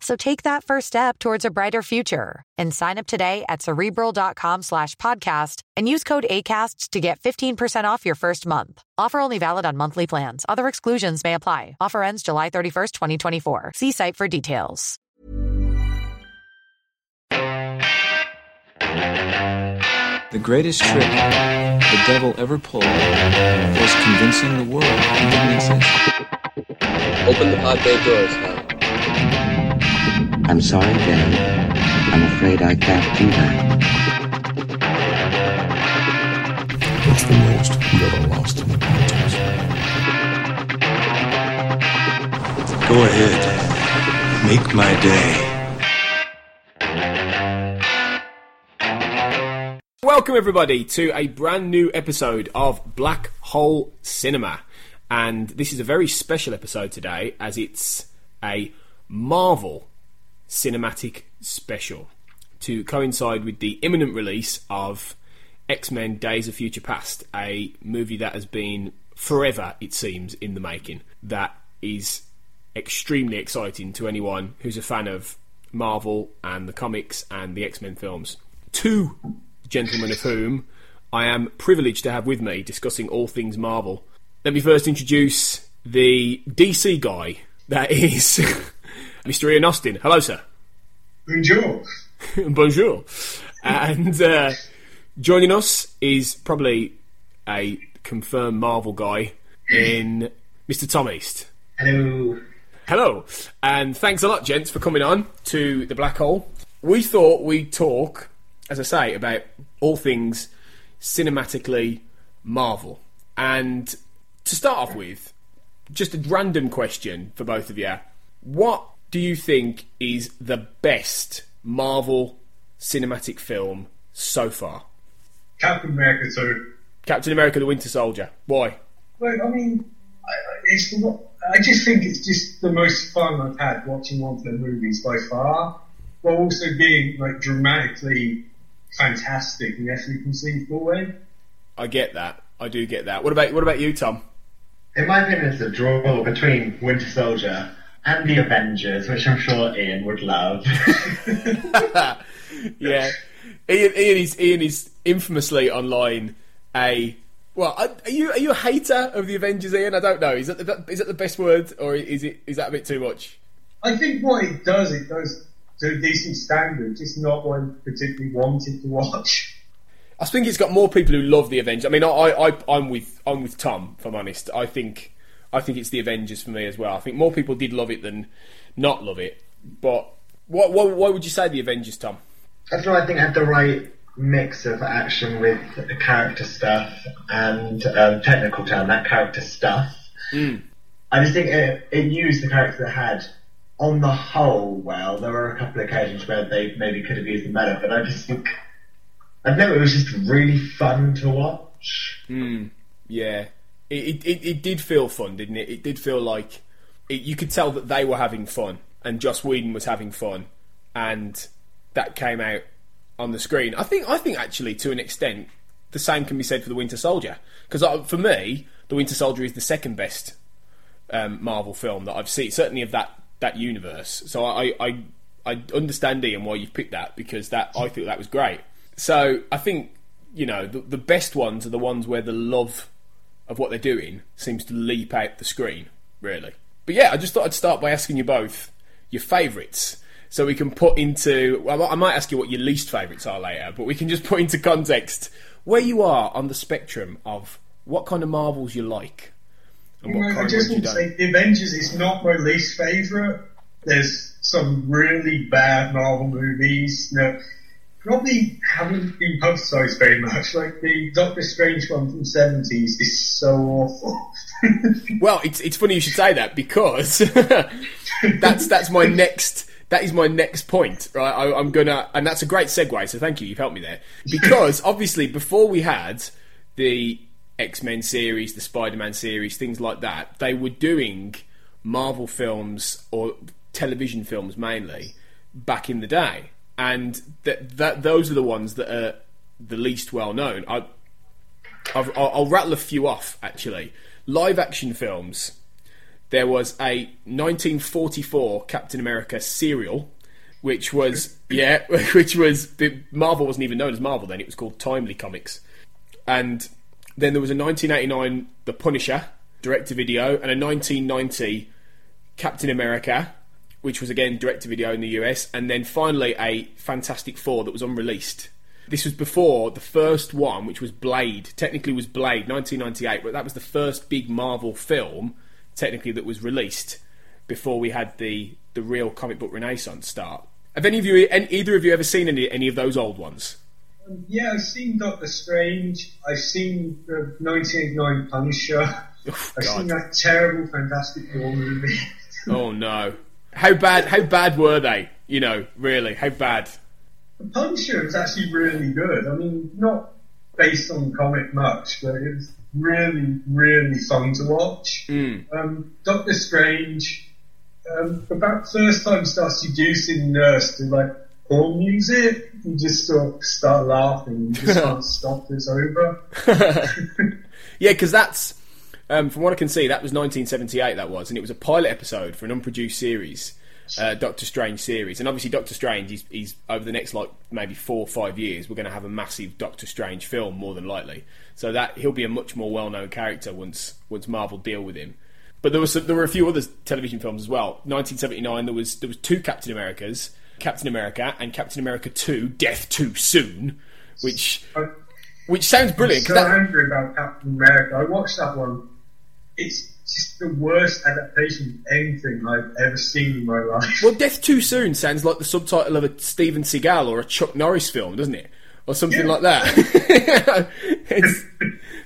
So take that first step towards a brighter future and sign up today at cerebral.com slash podcast and use code ACasts to get 15% off your first month. Offer only valid on monthly plans. Other exclusions may apply. Offer ends July 31st, 2024. See site for details. The greatest trick the devil ever pulled was convincing the world he didn't exist. Open the pod bay doors now. I'm sorry, Dave. I'm afraid I can't do that. What's the most you ever lost in a contest? Go ahead. Make my day. Welcome, everybody, to a brand new episode of Black Hole Cinema. And this is a very special episode today as it's a Marvel cinematic special to coincide with the imminent release of X Men Days of Future Past, a movie that has been forever, it seems, in the making. That is extremely exciting to anyone who's a fan of Marvel and the comics and the X Men films. Two gentlemen of whom I am privileged to have with me discussing all things Marvel. Let me first introduce the DC guy that is Mr. Ian Austin. Hello, sir. Bonjour. Bonjour. And uh, joining us is probably a confirmed Marvel guy in Mr. Tom East. Hello. Hello. And thanks a lot, gents, for coming on to the Black Hole. We thought we'd talk, as I say, about all things cinematically Marvel. And to start off with, just a random question for both of you. What do you think is the best Marvel cinematic film so far? Captain America 2. Captain America the Winter Soldier. Why? Well, I mean, I, I- it's the, I just think it's just the most fun I've had watching one of the movies by far, while also being like dramatically fantastic in every conceivable way. I get that. I do get that. What about what about you, Tom? In my opinion, it's a draw between Winter Soldier and the Avengers, which I'm sure Ian would love. yeah, Ian, Ian is Ian is infamously online a well. Are are you are you a hater of the Avengers, Ian? I don't know. Is that the, is that the best word, or is it is that a bit too much? I think what it does, it does to a decent standard, just not what I particularly wanted to watch. I think it's got more people who love the Avengers. I mean, I, I, I'm with I'm with Tom. If I'm honest, I think I think it's the Avengers for me as well. I think more people did love it than not love it. But what, what why would you say the Avengers, Tom? I feel I think it had the right mix of action with the character stuff and um, technical term, that character stuff. I just think it, it used the character it had on the whole well. There were a couple of occasions where they maybe could have used them better, but I just think I know. It was just really fun to watch. Yeah, it, it, it, did feel fun, didn't it? It did feel like it, you could tell that they were having fun and Joss Whedon was having fun, and that came out on the screen. I think I think actually to an extent the same can be said for the Winter Soldier because for me the Winter Soldier is the second best um, Marvel film that I've seen, certainly of that that universe. So I I, I understand Ian why you've picked that because that I thought that was great. So I think you know the, the best ones are the ones where the love of what they're doing seems to leap out the screen, really. But yeah, I just thought I'd start by asking you both your favourites so we can put into. Well, I might ask you what your least favourites are later, but we can just put into context where you are on the spectrum of what kind of Marvels you like. And You what know, I just want to say, The Avengers is not my least favourite. There's some really bad Marvel movies that probably haven't been publicised very much. Like the Doctor Strange one from the 70s is so awful. Well, it's it's funny you should say that because that's that's my next that is my next point, right? I, I'm gonna, and that's a great segue. So thank you, you've helped me there. Because obviously, before we had the X Men series, the Spider Man series, things like that, they were doing Marvel films or television films mainly back in the day, and that that those are the ones that are the least well known. I I've, I'll, rattle a few off actually. Live action films. There was a 1944 Captain America serial, which was yeah, which was Marvel wasn't even known as Marvel then. It was called Timely Comics, and then there was a 1989 The Punisher direct to video, and a 1990 Captain America, which was again direct to video in the US, and then finally a Fantastic Four that was unreleased. This was before the first one, which was Blade. Technically, was Blade 1998, but that was the first big Marvel film, technically that was released before we had the the real comic book renaissance start. Have any of you, any, either of you, ever seen any any of those old ones? Um, yeah, I've seen Doctor Strange. I've seen the 1989 Punisher. I've God. seen that terrible Fantastic Four movie. Oh no! How bad? How bad were they? You know, really, how bad? The Punisher was actually really good. I mean, not based on comic much, but it was really, really fun to watch. Um, Doctor Strange, um, about the first time starts seducing Nurse to like porn music, you just sort of start laughing. You just can't stop. It's over. Yeah, because that's um, from what I can see, that was 1978. That was, and it was a pilot episode for an unproduced series, uh, Doctor Strange series. And obviously, Doctor Strange, he's, he's over the next like maybe four or five years, we're going to have a massive Doctor Strange film, more than likely. So that he'll be a much more well-known character once once Marvel deal with him. But there was some, there were a few other television films as well. 1979, there was there was two Captain Americas, Captain America and Captain America Two: Death Too Soon, which I'm which sounds brilliant. 'cause so that- angry about Captain America. I watched that one. It's just the worst adaptation of anything I've ever seen in my life. Well, Death Too Soon sounds like the subtitle of a Steven Seagal or a Chuck Norris film, doesn't it? Or something Yeah. like that. it's,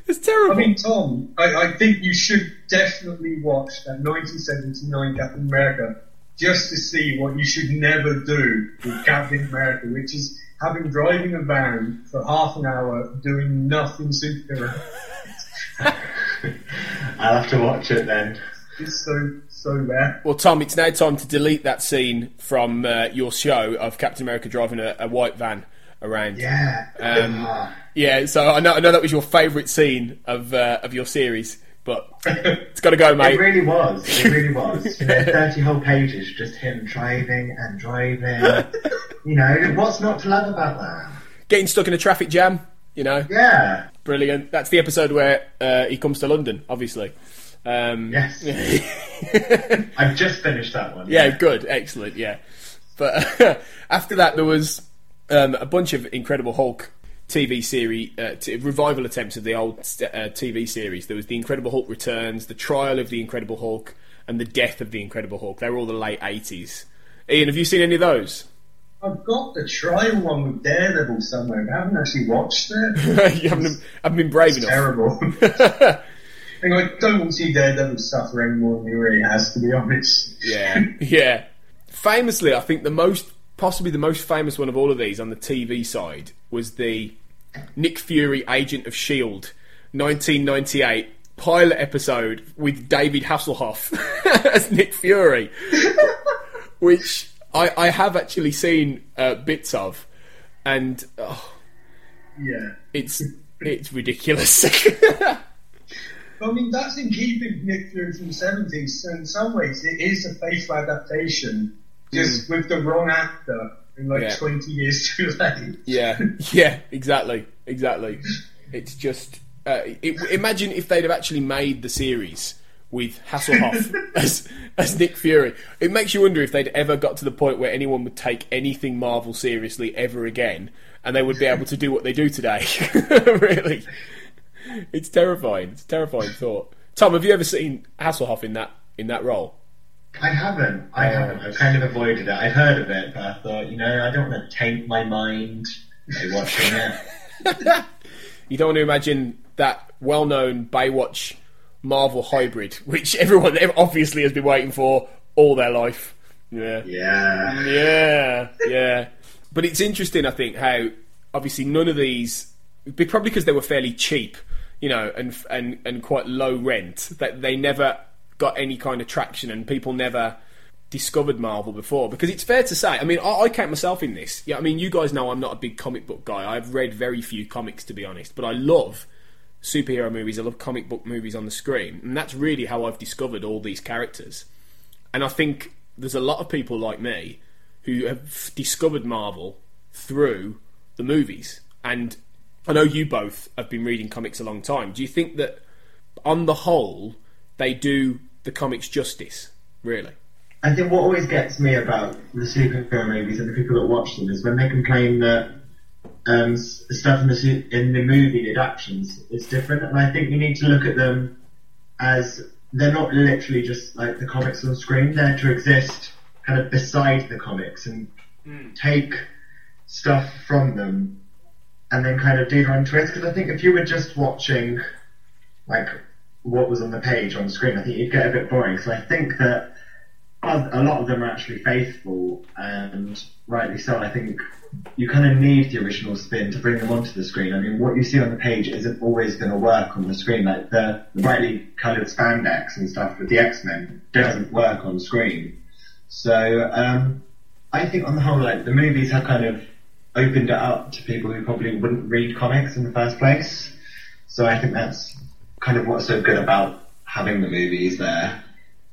it's terrible. I mean, Tom, I, I think you should definitely watch that 1979 Captain America just to see what you should never do with Captain America, which is having driving a van for half an hour doing nothing superhero. I'll have to watch it then. It's so so bad. well, Tom, it's now time to delete that scene from uh, your show of Captain America driving a, a white van around. Yeah. Um, Ah. Yeah, so I know, I know that was your favourite scene of uh, of your series, but it's got to go, mate. It really was. It really was. You know, Thirty whole pages just him driving and driving. You know, what's not to love about that? Getting stuck in a traffic jam, you know, Yeah. brilliant. That's the episode where uh, he comes to London, obviously. Um, Yes. I've just finished that one. Yeah, good, excellent, yeah. But after that, there was um, a bunch of Incredible Hulk TV series, uh, t- revival attempts of the old uh, TV series. There was The Incredible Hulk Returns, The Trial of the Incredible Hulk, and The Death of the Incredible Hulk. They were all the late 80s. Ian, have you seen any of those? I've got the trial one with Daredevil somewhere. but I haven't actually watched it. you haven't, haven't been brave enough. Terrible. and I don't want to see Daredevil suffer any more than he really has, to be honest. Yeah, yeah. Famously, I think the most, possibly the most famous one of all of these on the TV side was the Nick Fury Agent of S.H.I.E.L.D. 1998 pilot episode with David Hasselhoff as Nick Fury, which I, I have actually seen uh, bits of, and oh, Yeah. it's it's ridiculous. I mean, that's in keeping with Nick Fury from the 70s, so in some ways it is a faithful adaptation, just with the wrong actor in like Yeah. 20 years too late. Yeah, yeah, exactly, exactly. It's just uh, it, imagine if they'd have actually made the series with Hasselhoff as as Nick Fury. It makes you wonder if they'd ever got to the point where anyone would take anything Marvel seriously ever again, and they would be able to do what they do today. really, it's terrifying. It's a terrifying thought. Tom, have you ever seen Hasselhoff in that in that role? I haven't. I uh, haven't. I've kind of avoided it. I've heard of it, but I thought, you know, I don't want to taint my mind by watching it. You don't want to imagine that well-known Baywatch Marvel hybrid, which everyone obviously has been waiting for all their life. Yeah, Yeah. yeah, yeah. But it's interesting, I think, how obviously none of these, be- probably because they were fairly cheap, you know, and and and quite low rent, that they never got any kind of traction, and people never discovered Marvel before. Because it's fair to say, I mean, I, I count myself in this. Yeah, I mean, you guys know I'm not a big comic book guy. I've read very few comics, to be honest, but I love superhero movies. I love comic book movies on the screen, and that's really how I've discovered all these characters. And I think there's a lot of people like me who have discovered Marvel through the movies. And I know you both have been reading comics a long time. Do you think that, on the whole, they do the comics justice? Really? I think what always gets me about the superhero movies and the people that watch them is when they complain that um, stuff in the in the movie adaptations is different, and I think you need to look at them as they're not literally just like the comics on screen. They're to exist kind of beside the comics and take stuff from them and then kind of do their own twist. Because I think if you were just watching like what was on the page on the screen, I think you'd get a bit boring. So I think that a lot of them are actually faithful, and rightly so. I think you kind of need the original spin to bring them onto the screen. I mean, what you see on the page isn't always going to work on the screen. Like the brightly coloured spandex and stuff with the X Men doesn't work on screen. So um, I think on the whole, like the movies have kind of opened it up to people who probably wouldn't read comics in the first place. So I think that's kind of what's so good about having the movies there.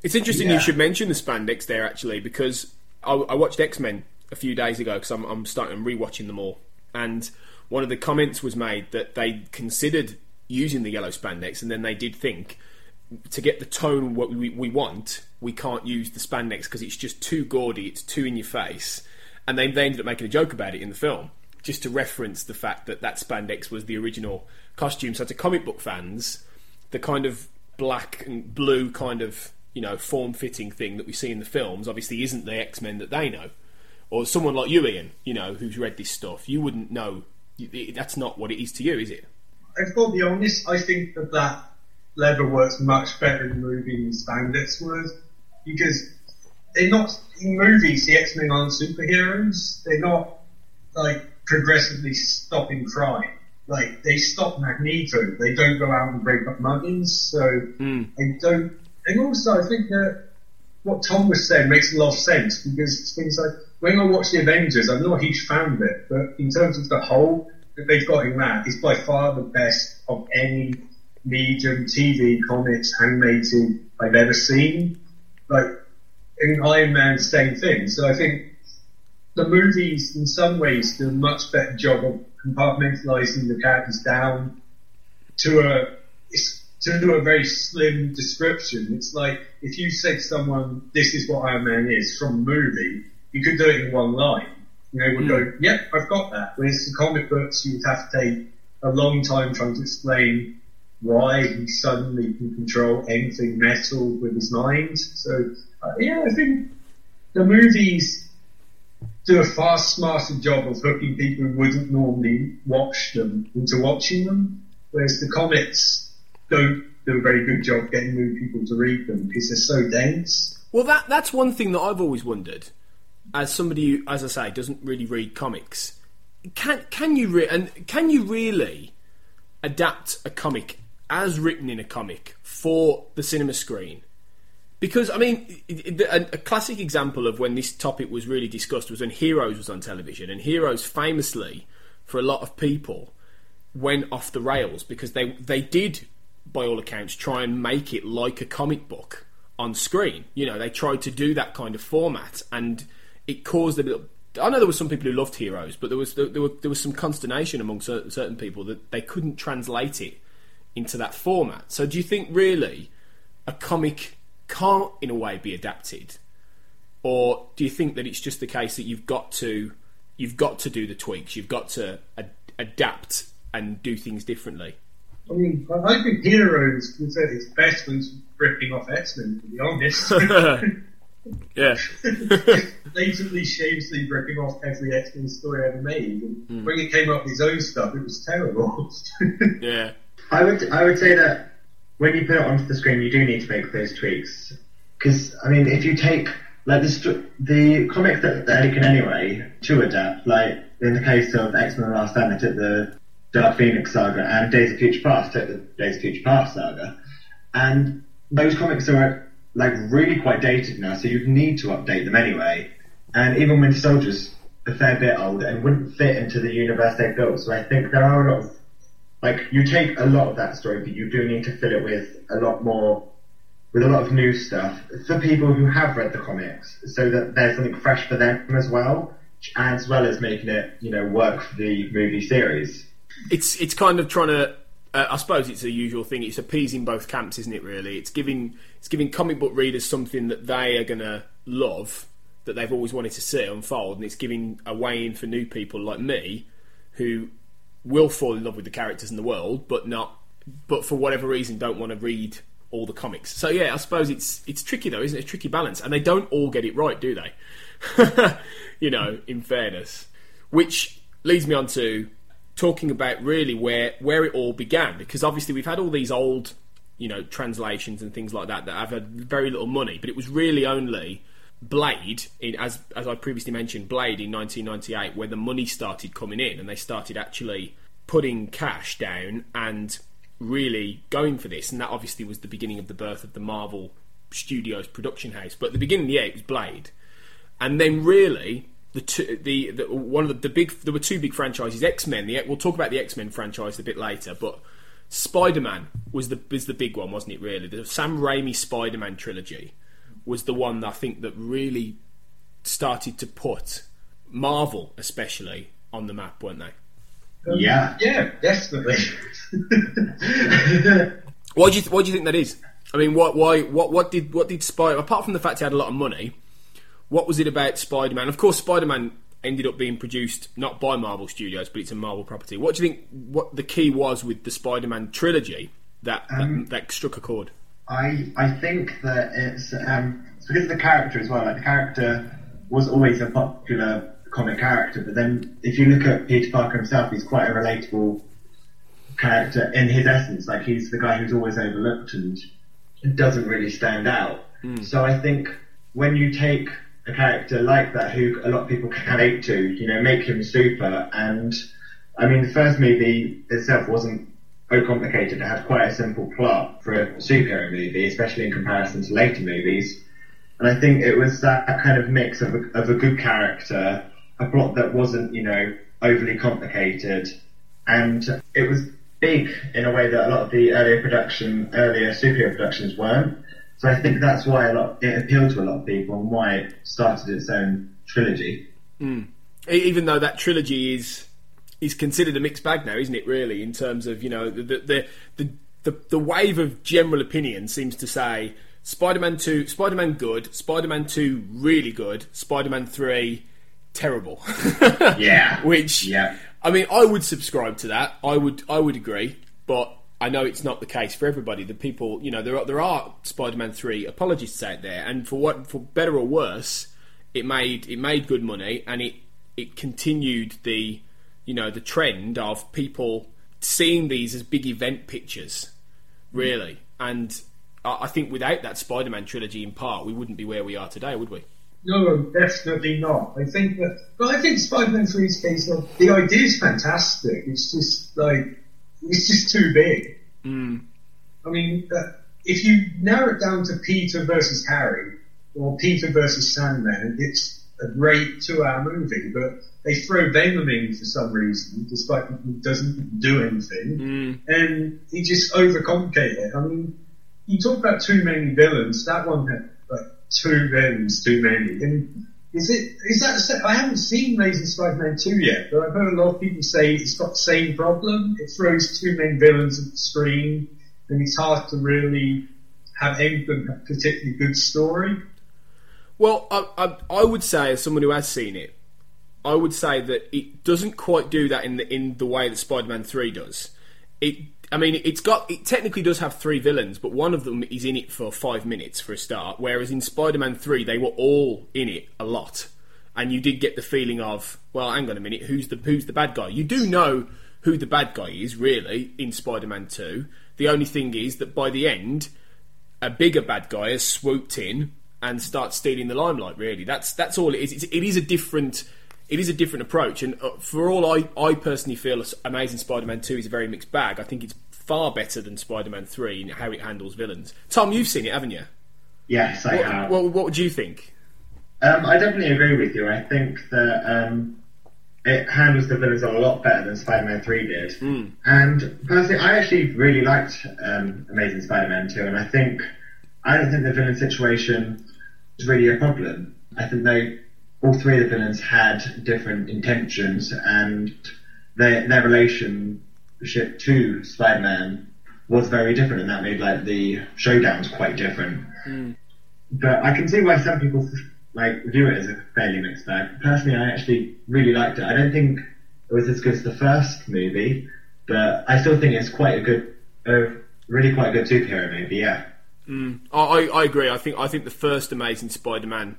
It's interesting Yeah. you should mention the spandex there actually because I, I watched X Men a few days ago because I'm, I'm starting rewatching them all, and one of the comments was made that they considered using the yellow spandex, and then they did think to get the tone what we, we want, we can't use the spandex because it's just too gaudy, it's too in your face, and they, they ended up making a joke about it in the film just to reference the fact that that spandex was the original costume. So to comic book fans, the kind of black and blue kind of you know form fitting thing that we see in the films obviously isn't the X Men that they know, or someone like you, Ian, you know, who's read this stuff, you wouldn't know. That's not what it is to you, is it? I've got to be honest, I think that that leather works much better in the movie than spandex would, because they're not, in movies, the X-Men aren't superheroes, they're not, like, progressively stopping crime. Like, they stop Magneto, they don't go out and break up muggings, so hmm. I don't, and also I think that what Tom was saying makes a lot of sense because it's things like when I watch the Avengers, I'm not a huge fan of it, but in terms of the whole that they've got in that, it's by far the best of any medium TV, comics, animated I've ever seen. Like in Iron Man, same thing. So I think the movies, in some ways, do a much better job of compartmentalizing the characters down to a to a very slim description. It's like if you said to someone, "This is what Iron Man is" from movie, you could do it in one line. You know, would go, "Yep, I've got that." Whereas the comic books, you would have to take a long time trying to explain why he suddenly can control anything metal with his mind. So, uh, yeah, I think the movies do a far smarter job of hooking people who wouldn't normally watch them into watching them, whereas the comics don't do a very good job getting new people to read them because they're so dense. Well, that that's one thing that I've always wondered. As somebody who, as I say, doesn't really read comics, can can you re- and can you really adapt a comic as written in a comic for the cinema screen? Because I mean, a classic example of when this topic was really discussed was when Heroes was on television, and Heroes famously, for a lot of people, went off the rails because they they did, by all accounts, try and make it like a comic book on screen. You know, they tried to do that kind of format, and it caused a bit. I know there were some people who loved Heroes, but there was there, were, there was some consternation among certain, certain people that they couldn't translate it into that format. So, do you think really a comic can't, in a way, be adapted, or do you think that it's just the case that you've got to you've got to do the tweaks, you've got to ad- adapt and do things differently? I mean, I I think Heroes was at its best when it's ripping off X Men, to be honest. yeah. Blatantly, shamelessly ripping off every X Men story ever made. And Hmm. when he came up with his own stuff, it was terrible. yeah. I would I would say that when you put it onto the screen, you do need to make those tweaks because I mean, if you take like the st- the comics that that Eddie can anyway to adapt, like in the case of X Men: The Last Stand, they took the Dark Phoenix saga, and Days of Future Past took the Days of Future Past saga, and those comics are like really quite dated now, so you'd need to update them anyway. And even Winter Soldier's a fair bit old and wouldn't fit into the universe they built, so I think there are a lot of like you take a lot of that story, but you do need to fill it with a lot more, with a lot of new stuff for people who have read the comics, so that there's something fresh for them as well, as well as making it you know work for the movie series. It's it's kind of trying to. Uh, I suppose it's a usual thing. It's appeasing both camps, isn't it? Really, it's giving it's giving comic book readers something that they are gonna love, that they've always wanted to see unfold, and it's giving a way in for new people like me, who will fall in love with the characters in the world, but not, but for whatever reason don't want to read all the comics. So yeah, I suppose it's it's tricky though, isn't it? It's a tricky balance, and they don't all get it right, do they? you know, in fairness, which leads me on to talking about really where where it all began, because obviously we've had all these old, you know, translations and things like that that have had very little money, but it was really only Blade, in, as as I previously mentioned, Blade in 1998, where the money started coming in and they started actually putting cash down and really going for this, and that obviously was the beginning of the birth of the Marvel Studios production house. But at the beginning, of the yeah, it was Blade, and then really the two, the, the one of the, the big there were two big franchises, X Men. The we'll talk about the X Men franchise a bit later, but Spider Man was the was the big one, wasn't it? Really, the Sam Raimi Spider Man trilogy was the one that I think that really started to put Marvel, especially, on the map, weren't they? Um, yeah. yeah, definitely. Why do you why do you think that is? I mean, what why what what did what did Spider apart from the fact he had a lot of money? What was it about Spider Man? Of course, Spider Man ended up being produced not by Marvel Studios, but it's a Marvel property. What do you think? What the key was with the Spider Man trilogy that, Um, that that struck a chord? I I think that it's um it's because of the character as well. Like the character was always a popular comic character, but then if you look at Peter Parker himself, he's quite a relatable character in his essence. Like he's the guy who's always overlooked and doesn't really stand out. So I think when you take a character like that, who a lot of people can relate to, you know, make him super. And I mean, the first movie itself wasn't so complicated. It had quite a simple plot for a superhero movie, especially in comparison to later movies. And I think it was that kind of mix of a, of a good character, a plot that wasn't, you know, overly complicated, and it was big in a way that a lot of the earlier production, earlier superhero productions weren't. So I think that's why a lot it appealed to a lot of people and why it started its own trilogy. Hmm. E- even though that trilogy is is considered a mixed bag now, isn't it? Really, in terms of you know the the the the, the wave of general opinion seems to say Spider-Man two, Spider-Man good, Spider-Man two really good, Spider-Man three terrible. Yeah. Which Yeah. I mean, I would subscribe to that. I would I would agree, but I know it's not the case for everybody. The people, you know, there are there are Spider-Man three apologists out there, and for what for better or worse, it made it made good money, and it it continued the you know the trend of people seeing these as big event pictures, really. Mm. And I I think without that Spider-Man trilogy, in part, we wouldn't be where we are today, would we? No, definitely not. I think that, but I think Spider-Man 3's case of the idea is fantastic. It's just like it's just too big. I mean, uh, if you narrow it down to Peter versus Harry or Peter versus Sandman, it's a great two-hour movie. But they throw Venom in for some reason, despite it doesn't do anything, and it just overcomplicate it. I mean, you talk about too many villains. That one had like two villains, too many. And is it is that I haven't seen Amazing Spider-Man two yet, but I've heard a lot of people say it's got the same problem. It throws too many villains at the screen, and it's hard to really have any particularly good story. Well, I, I, I would say, as someone who has seen it, I would say that it doesn't quite do that in the in the way that Spider-Man Three does. It, I mean, it's got it technically does have three villains, but one of them is in it for five minutes for a start. Whereas in Spider-Man Three, they were all in it a lot, and you did get the feeling of, well, hang on a minute, who's the who's the bad guy? You do know who the bad guy is really in Spider-Man Two. The only thing is that by the end, a bigger bad guy has swooped in and starts stealing the limelight. Really, that's that's all it is. It's, it is a different it is a different approach. And uh, for all I, I personally feel Amazing Spider-Man Two is a very mixed bag. I think it's far better than Spider-Man Three in how it handles villains. Tom, you've seen it, haven't you? Yes, I what, have. What, what would you think? Um, I definitely agree with you. I think that um, it handles the villains a lot better than Spider-Man 3 did. Mm. And personally, I actually really liked um, Amazing Spider-Man 2, and I think I don't think the villain situation is really a problem. I think they all three of the villains had different intentions, and their their relationship to Spider-Man was very different, and that made like the showdowns quite different. Mm. But I can see why some people like view it as a fairly mixed bag. Personally, I actually really liked it. I don't think it was as good as the first movie, but I still think it's quite a good, a really quite a good superhero movie. Yeah. Mm. I, I agree. I think I think the first Amazing Spider-Man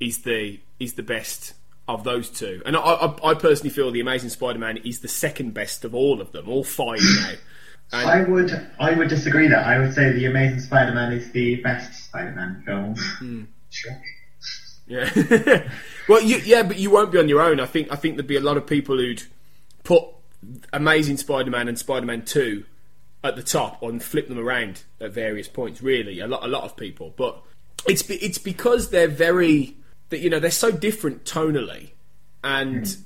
is the is the best of those two, and I, I, I personally feel the Amazing Spider-Man is the second best of all of them, all five now. And I would I would disagree that I would say the Amazing Spider-Man is the best Spider-Man film. Hmm. Sure. Yeah. well, you, yeah, but you won't be on your own. I think I think there'd be a lot of people who'd put Amazing Spider-Man and Spider-Man Two at the top and flip them around at various points. Really, a lot a lot of people, but it's it's because they're very that you know they're so different tonally, and mm.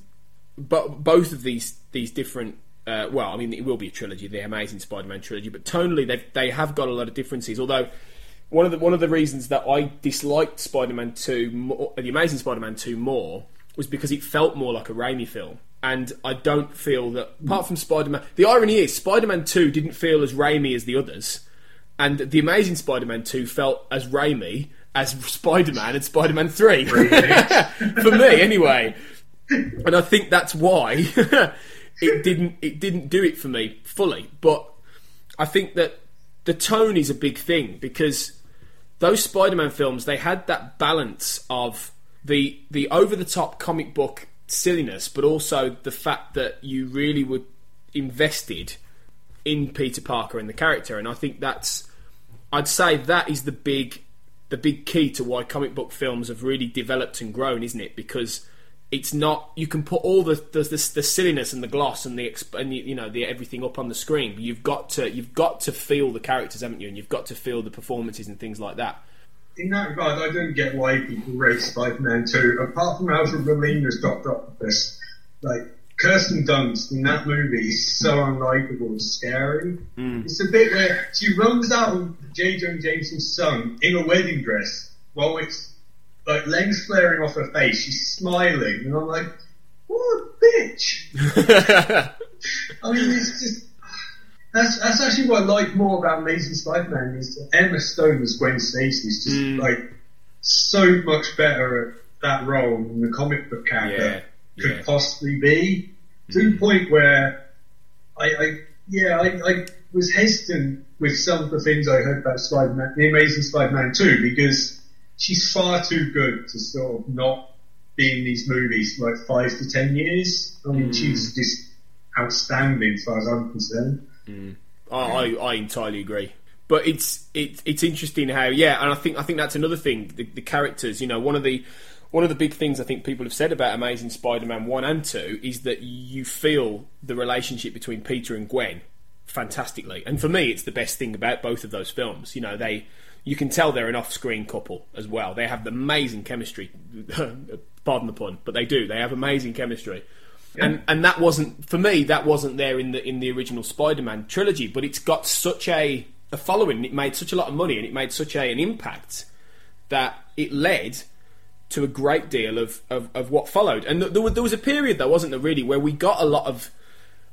but both of these these different uh, well, I mean, it will be a trilogy, the Amazing Spider-Man trilogy, but tonally they they have got a lot of differences. Although one of the one of the reasons that I disliked Spider-Man Two, more, the Amazing Spider-Man Two more, was because it felt more like a Raimi film. And I don't feel that, apart from Spider-Man, the irony is Spider-Man Two didn't feel as Raimi as the others, and the Amazing Spider-Man Two felt as Raimi as Spider-Man and Spider-Man Three, for me anyway. And I think that's why it didn't it didn't do it for me fully. But I think that the tone is a big thing because those Spider-Man films they had that balance of the the over the top comic book silliness, but also the fact that you really were invested in Peter Parker and the character, and I think that's I'd say that is the big the big key to why comic book films have really developed and grown, isn't it? Because it's not you can put all the the, the, the silliness and the gloss and the and the, you know the everything up on the screen but you've got to you've got to feel the characters haven't you? And you've got to feel the performances and things like that. In that regard I don't get why people rate Spider-Man 2 apart from Alfred Molina's Doctor Octopus. Like Kirsten Dunst in that movie is so unlikable and scary. Mm. It's a bit where she runs out on J. Jonah Jameson's son in a wedding dress while it's like legs flaring off her face. She's smiling, and I'm like, what a bitch. I mean, it's just. That's, that's actually what I like more about Amazing Spider-Man is Emma Stone as Gwen Stacy is just Mm. like so much better at that role than the comic book character Yeah, could yeah. possibly be. To the point where I, I yeah, I, I was hesitant with some of the things I heard about Spider-Man, the Amazing Spider-Man 2 because she's far too good to sort of not be in these movies for like five to ten years. I mean, Mm. she's just outstanding as far as I'm concerned. I, I, I entirely agree. But it's it, it's interesting how yeah, and I think I think that's another thing. The, the characters, you know, one of the one of the big things I think people have said about Amazing Spider-Man one and two is that you feel the relationship between Peter and Gwen fantastically, and for me, it's the best thing about both of those films. You know, they you can tell they're an off-screen couple as well. They have the amazing chemistry. Pardon the pun, but they do. They have amazing chemistry. And and that wasn't for me. That wasn't there in the in the original Spider-Man trilogy. But it's got such a a following. It made such a lot of money, and it made such a, an impact that it led to a great deal of, of, of what followed. And th- there, was, there was a period, though, wasn't there, really, where we got a lot of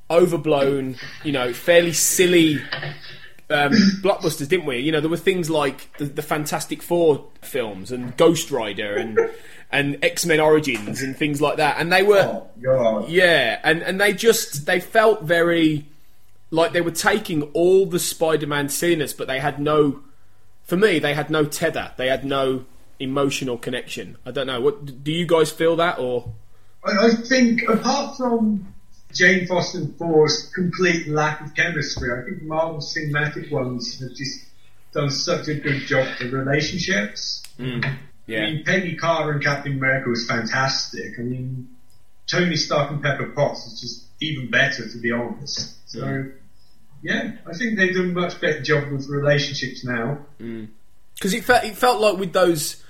overblown, you know, fairly silly um, blockbusters, didn't we? You know, there were things like the, the Fantastic Four films and Ghost Rider and and X Men Origins and things like that, and they were God. yeah, and and they just they felt very like they were taking all the Spider-Man silliness, but they had no. For me, they had no tether. They had no emotional connection. I don't know. What do you guys feel that or? I, I think apart from Jane Foster and Thor's complete lack of chemistry, I think Marvel cinematic ones have just done such a good job for relationships. Hmm. I Yeah. mean, Peggy Carter and Captain America was fantastic. I mean, Tony Stark and Pepper Potts is just even better, to be honest. So, hmm. yeah, I think they've done a much better job with relationships now. Hmm. because it felt it felt like with those,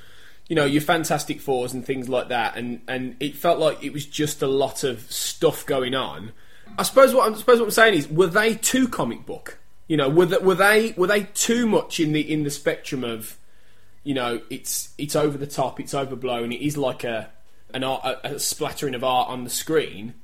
you know, your Fantastic Fours and things like that, and and it felt like it was just a lot of stuff going on. I suppose what I'm, I suppose what I'm saying is, were they too comic book? You know, were they, were they were they too much in the in the spectrum of, you know, it's it's over the top, it's overblown, it is like a an art, a, a splattering of art on the screen,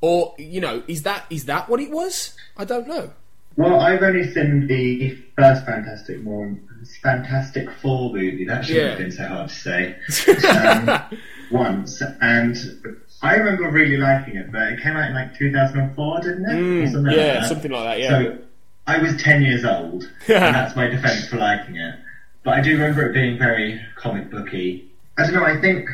or you know, is that is that what it was? I don't know. Well, I've only seen the first Fantastic Four, Fantastic Four movie. That shouldn't Yeah. have been so hard to say. um, once, and I remember really liking it, but it came out in like 2004, didn't it? Or something like Mm, yeah, that. something like that. Yeah. So I was 10 years old, and that's my defence for liking it. But I do remember it being very comic booky. I don't know, I think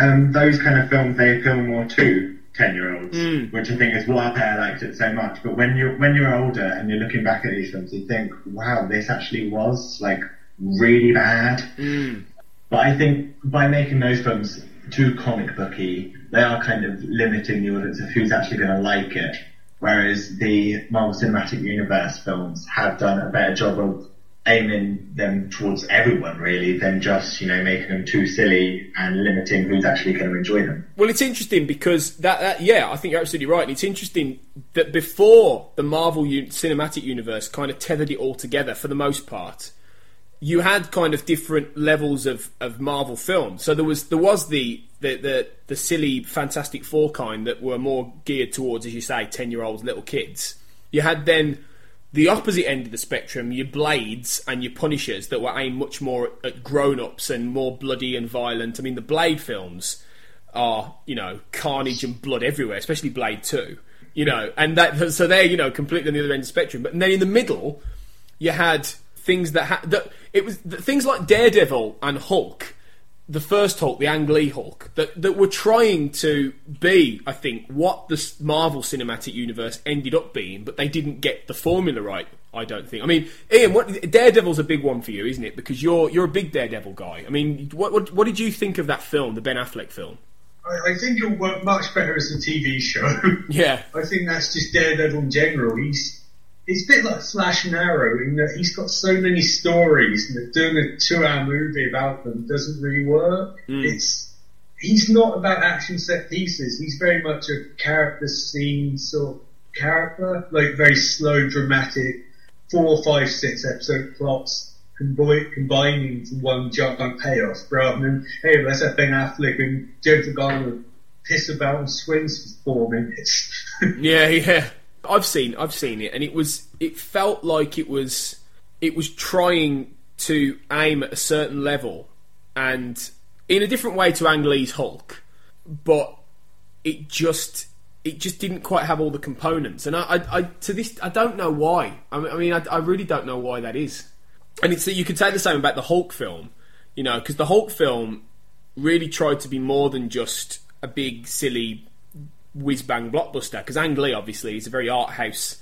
um, those kind of films, they appeal more to 10 year olds, Mm. which I think is why I liked it so much. But when you're, when you're older and you're looking back at these films, you think, wow, this actually was like really bad. Mm. But I think by making those films too comic booky, they are kind of limiting the audience of who's actually going to like it. Whereas the Marvel Cinematic Universe films have done a better job of aiming them towards everyone really than just, you know, making them too silly and limiting who's actually going to enjoy them. Well, it's interesting because that, that yeah, I think you're absolutely right. And it's interesting that before the Marvel un- Cinematic Universe kind of tethered it all together for the most part, you had kind of different levels of, of Marvel films. So there was there was the the, the the silly Fantastic Four kind that were more geared towards, as you say, ten year olds, little kids. You had then the opposite end of the spectrum, your Blades and your Punishers that were aimed much more at grown ups and more bloody and violent. I mean, the Blade films are, you know, carnage and blood everywhere, especially Blade 2. You know, and that so they're, you know, completely on the other end of the spectrum. But then in the middle, you had things that had that it was th- things like Daredevil and Hulk, the first Hulk, the Ang Lee Hulk, that that were trying to be, I think, what the Marvel Cinematic Universe ended up being, but they didn't get the formula right. I don't think. I mean, Ian, what, Daredevil's a big one for you, isn't it? Because you're you're a big Daredevil guy. I mean, what what, what did you think of that film, the Ben Affleck film? I, I think it'll work much better as a TV show. Yeah, I think that's just Daredevil in general. He's it's a bit like Flash and Arrow in that he's got so many stories and that doing a two-hour movie about them doesn't really work. Hmm. It's he's not about action set pieces. He's very much a character scene sort of character, like very slow, dramatic, four, five, six episode plots combi- combining into one giant payoff, rather than hey, let's have Ben Affleck and Jennifer Garner piss about and swings for four minutes. yeah, yeah. I've seen I've seen it, and it was it felt like it was it was trying to aim at a certain level, and in a different way to Ang Lee's Hulk, but it just it just didn't quite have all the components, and I, I, I to this I don't know why. I mean, I, I really don't know why that is. And it's that you could say the same about the Hulk film, you know, because the Hulk film really tried to be more than just a big silly whiz bang blockbuster. Because Ang Lee obviously is a very art house,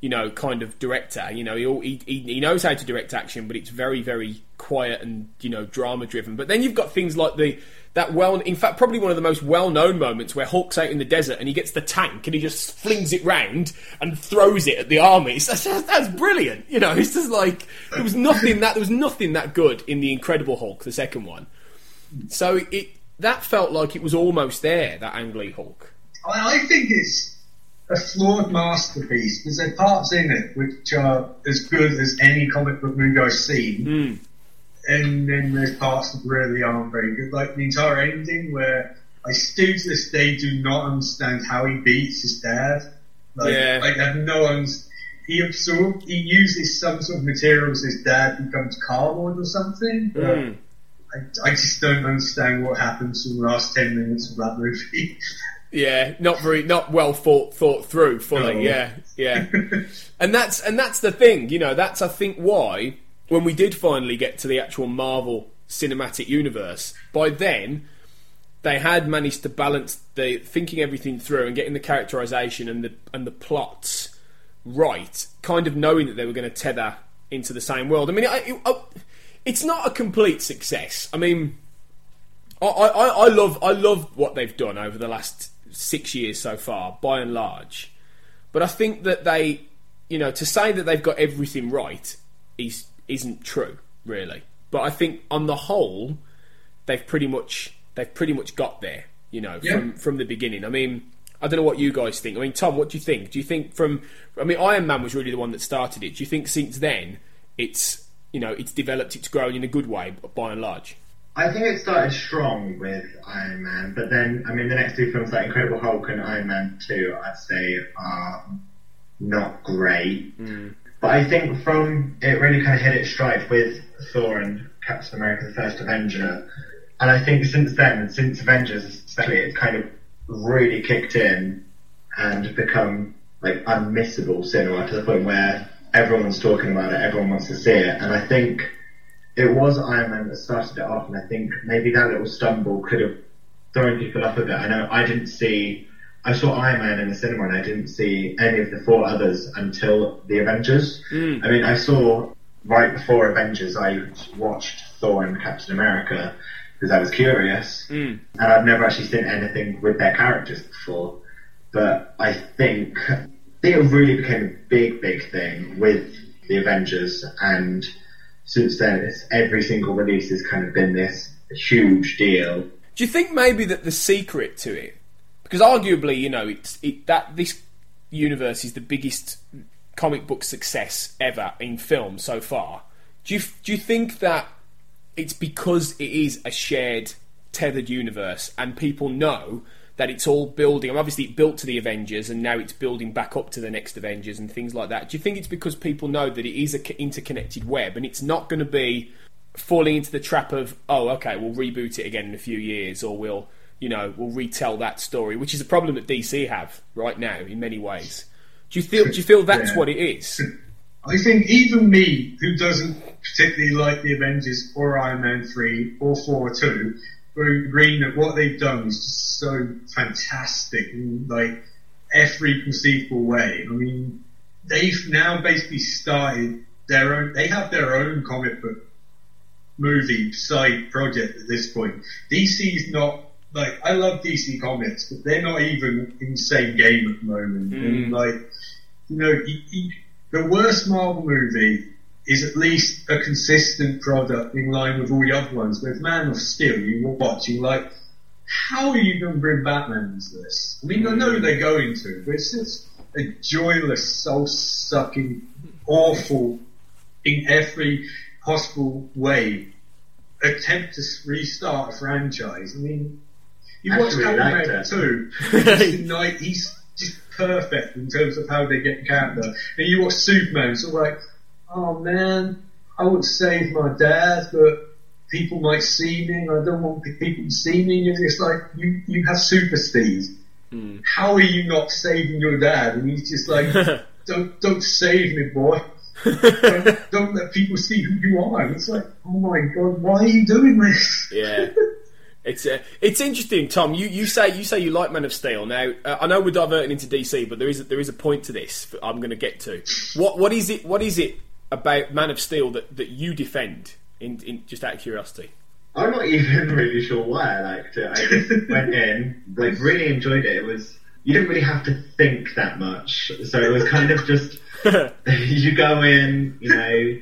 you know, kind of director. You know, he, he he knows how to direct action, but it's very very quiet and you know drama driven. But then you've got things like the that well, in fact, probably one of the most well known moments where Hulk's out in the desert and he gets the tank and he just flings it round and throws it at the army. That's, that's brilliant. You know, it's just like there was nothing that there was nothing that good in the Incredible Hulk, the second one. So it that felt like it was almost there. That Ang Lee Hulk. I, I think it's a flawed masterpiece because there are parts in it which are as good as any comic book movie I've seen, and then there's parts that really aren't very good, like the entire ending where I still to this day do not understand how he beats his dad. Like, Yeah. I have no understanding. he absorbs, he uses some sort of materials his dad becomes cardboard or something. But Mm. I, I just don't understand what happens in the last 10 minutes of that movie. Yeah, not very, not well thought thought through fully. No. Yeah, yeah, and that's and that's the thing. You know, that's I think why when we did finally get to the actual Marvel cinematic universe, by then they had managed to balance the thinking everything through and getting the characterization and the and the plots right, kind of knowing that they were going to tether into the same world. I mean, I, it, I, it's not a complete success. I mean, I, I, I love I love what they've done over the last six years so far, by and large. But I think that they, you know, to say that they've got everything right is isn't true, really. But I think on the whole, they've pretty much they've pretty much got there, you know, Yeah. from from the beginning. I mean, I don't know what you guys think. I mean, Tom, what do you think? Do you think from I mean, Iron Man was really the one that started it. Do you think since then it's you know it's developed, it's grown in a good way, by and large? I think it started strong with Iron Man, but then, I mean, the next two films, like Incredible Hulk and Iron Man 2, I'd say are not great. Mm. But I think from, it really kind of hit its stride with Thor and Captain America the First Avenger. And I think since then, since Avengers especially, it's kind of really kicked in and become like unmissable cinema to the point where everyone's talking about it, everyone wants to see it. And I think it was Iron Man that started it off, and I think maybe that little stumble could have thrown people up a bit. I know I didn't see, I saw Iron Man in the cinema, and I didn't see any of the four others until the Avengers. Mm. I mean, I saw right before Avengers, I watched Thor and Captain America because I was curious, mm. and I've never actually seen anything with their characters before. But I think, I think it really became a big, big thing with the Avengers, and since then, it's, every single release has kind of been this huge deal. Do you think maybe that the secret to it, because arguably, you know, it's it, that this universe is the biggest comic book success ever in film so far. Do you do you think that it's because it is a shared tethered universe and people know that it's all building. And obviously, it built to the Avengers, and now it's building back up to the next Avengers and things like that. Do you think it's because people know that it is a c- interconnected web, and it's not going to be falling into the trap of, oh, okay, we'll reboot it again in a few years, or we'll, you know, we'll retell that story, which is a problem that DC have right now in many ways. Do you feel? Do you feel that's Yeah. what it is? I think even me, who doesn't particularly like the Avengers or Iron Man 3 or 4 or 2, will agree that what they've done is just so fantastic in like every conceivable way. I mean, they've now basically started their own, they have their own comic book movie side project at this point. DC's not, like, I love DC comics, but they're not even in the same game at the moment. Mm. And like, you know, you, you, the worst Marvel movie is at least a consistent product in line with all the other ones. With Man of Steel, you were watching like, how are you going to bring Batman into this? I mean, I know they're going to, but it's just a joyless, soul-sucking, awful, in every possible way, attempt to restart a franchise. I mean, you watch Actually, Captain liked America it. too. He's just like he's just perfect in terms of how they get character. And you watch Superman, it's all like, oh man, I would save my dad, but people might see me, and I don't want people to see me. And it's like you you have super Steve. How are you not saving your dad? And he's just like, don't don't save me, boy. don't, don't let people see who you are. And it's like, oh my god, why are you doing this? Yeah. It's uh, it's interesting, Tom. You, you say you say you like Man of Steel. Now uh, I know we're diverting into DC, but there is a, there is a point to this I'm going to get to. What what is it? What is it about Man of Steel that, that you defend? In, in just out of curiosity. I'm not even really sure why I liked it. I just went in, like, really enjoyed it. It was, you didn't really have to think that much. So it was kind of just, you go in, you know,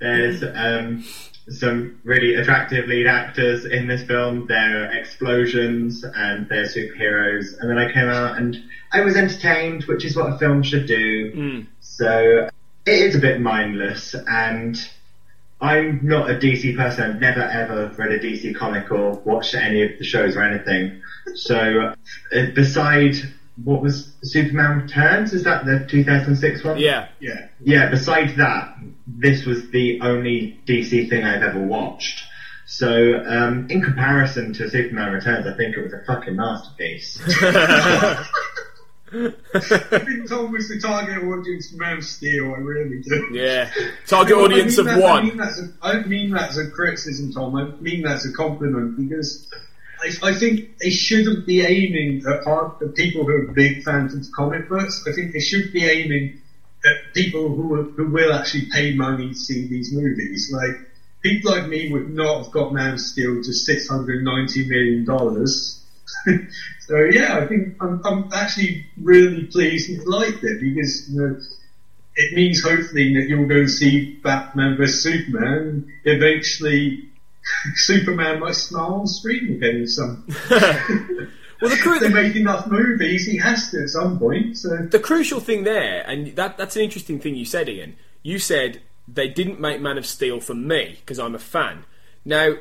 there's um, some really attractive lead actors in this film. There are explosions and they're superheroes. And then I came out and I was entertained, which is what a film should do. So it is a bit mindless and I'm not a DC person. I've never ever read a DC comic or watched any of the shows or anything. So, uh, beside what was Superman Returns? Is that the 2006 one? Yeah. Yeah. Yeah, besides that, this was the only DC thing I've ever watched. So, um, in comparison to Superman Returns, I think it was a fucking masterpiece. I think Tom was the target audience for Man of Steel, I really do. Yeah. Target No, I audience mean of that- I, mean a, I don't mean that as a criticism, Tom. I mean that's a compliment because I, I think they shouldn't be aiming at, at people who are big fans of comic books. I think they should be aiming at people who are, who will actually pay money to see these movies. Like people like me would not have got Man of Steel to six hundred ninety million dollars. so yeah, I think I'm, I'm actually really pleased and liked it because you know it means hopefully that you'll go see Batman vs Superman. Eventually, Superman might smile on screen again. Some Well, the, cru- they make enough movies, he has to at some point. So the crucial thing there, and that that's an interesting thing you said, Ian. You said they didn't make Man of Steel for me because I'm a fan. Now,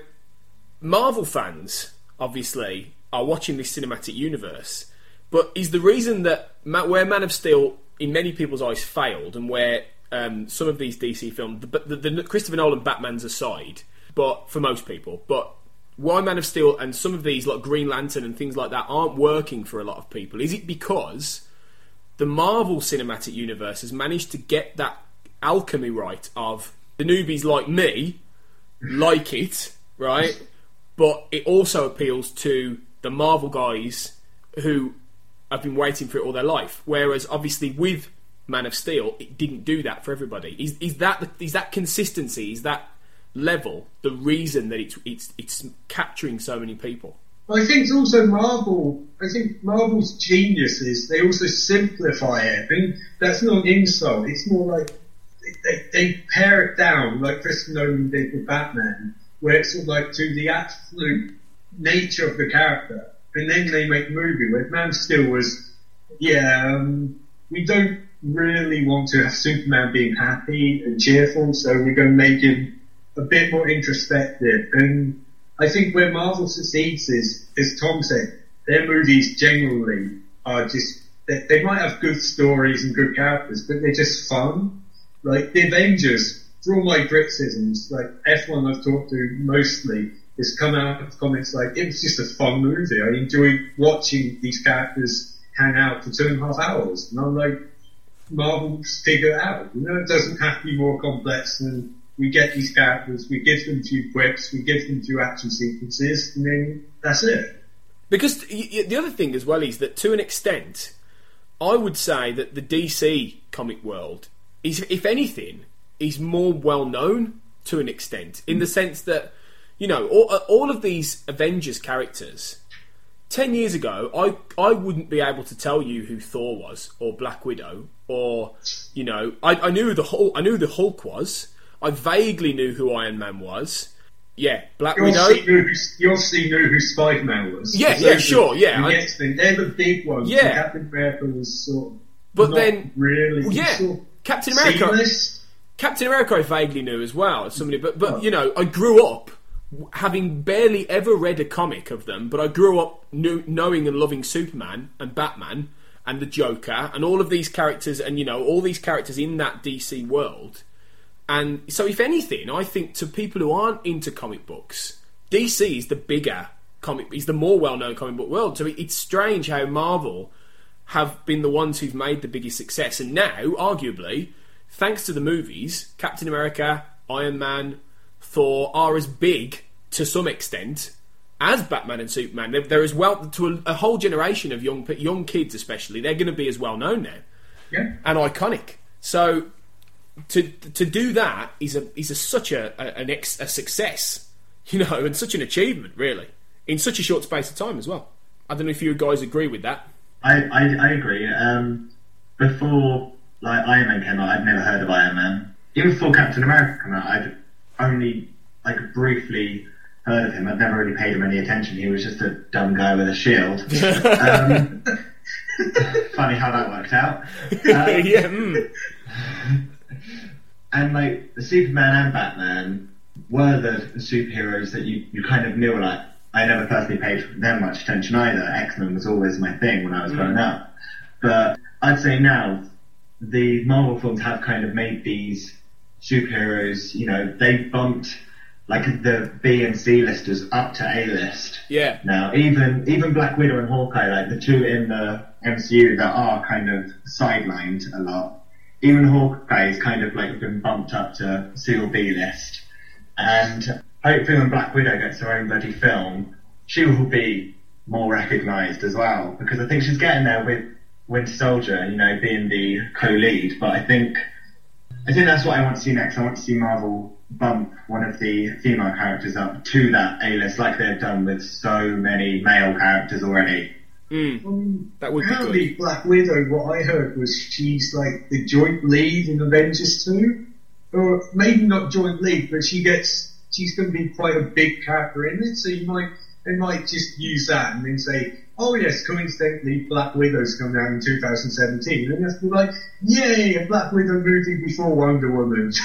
Marvel fans obviously are watching this cinematic universe, but is the reason that where Man of Steel, in many people's eyes, failed, and where um, some of these DC films, the, the, the Christopher Nolan Batman's aside, but for most people, but why Man of Steel and some of these like Green Lantern and things like that aren't working for a lot of people? Is it because the Marvel Cinematic Universe has managed to get that alchemy right of the newbies like me like it, right? But it also appeals to the Marvel guys who have been waiting for it all their life. Whereas obviously with Man of Steel, it didn't do that for everybody. Is, is that that consistency? Is that level the reason that it's it's it's capturing so many people? I think it's also Marvel. I think Marvel's genius is they also simplify it, and that's not an insult. It's more like they, they, they pare it down, like Chris Nolan did with Batman, where it's of like to the absolute nature of the character, and then they make movie. Where Man of Steel was, yeah, um, we don't really want to have Superman being happy and cheerful, so we're going to make him a bit more introspective and. I think where Marvel succeeds is, as Tom said, their movies generally are just, they, they might have good stories and good characters, but they're just fun. Like the Avengers, for all my criticisms, like F1 I've talked to mostly, has come out of comments like, it was just a fun movie. I enjoyed watching these characters hang out for two and a half hours. And I'm like, Marvel figure out. You know, it doesn't have to be more complex than we get these characters, we give them few quips, we give them few action sequences, and then that's it. Because the other thing as well is that to an extent, I would say that the DC comic world is, if anything, is more well known to an extent in the sense that you know all, uh, all of these Avengers characters. Ten years ago, I I wouldn't be able to tell you who Thor was or Black Widow or you know I, I knew the whole I knew the Hulk was. I vaguely knew who Iron Man was. Yeah, Black You Widow. knew you obviously knew who Spider-Man was. Yeah, yeah, sure, yeah, the I- thing. They're the big ones. Yeah. Captain America was sort of But then- really, well, yeah, sort of Captain America- seamless. Captain America I vaguely knew as well as somebody, but but you know I grew up having barely ever read a comic of them, but I grew up knew, knowing and loving Superman and Batman and the Joker and all of these characters and you know all these characters in that DC world. And so, if anything, I think to people who aren't into comic books, DC is the bigger comic, is the more well-known comic book world. So it's strange how Marvel have been the ones who've made the biggest success, and now, arguably, thanks to the movies, Captain America, Iron Man, Thor are as big to some extent as Batman and Superman. They're, they're as well to a, a whole generation of young young kids, especially. They're going to be as well known now Yeah. and iconic. So to to do that is a is a, such a, a an ex, a success, you know, and such an achievement, really, in such a short space of time as well. I don't know if you guys agree with that. I, I, I agree. Um, before like Iron Man came out, I'd never heard of Iron Man. Even before Captain America came out, I'd only like briefly heard of him. I'd never really paid him any attention. He was just a dumb guy with a shield. um, funny how that worked out. Um, yeah, mm. and like the Superman and Batman were the superheroes that you, you kind of knew like I never personally paid them much attention either. X Men was always my thing when I was growing up. But I'd say now the Marvel films have kind of made these superheroes. You know, they bumped like the B and C listers up to A list. Yeah. Now, even even Black Widow and Hawkeye, like the two in the MCU that are kind of sidelined a lot, even Hawkeye's kind of like been bumped up to C or B list. And hopefully when Black Widow gets her own bloody film, she will be more recognised as well. Because I think she's getting there with Winter Soldier, you know, being the co-lead. But I think, I think that's what I want to see next. I want to see Marvel bump one of the female characters up to that A-list like they've done with so many male characters already. Mm. That would be Apparently, good. Black Widow, what I heard was she's like the joint lead in Avengers 2. Or maybe not joint lead, but she gets, she's going to be quite a big character in it, so you might, they might just use that and then say, oh yes, coincidentally, Black Widow's coming out in 2017. And just be like, yay, a Black Widow movie before Wonder Woman.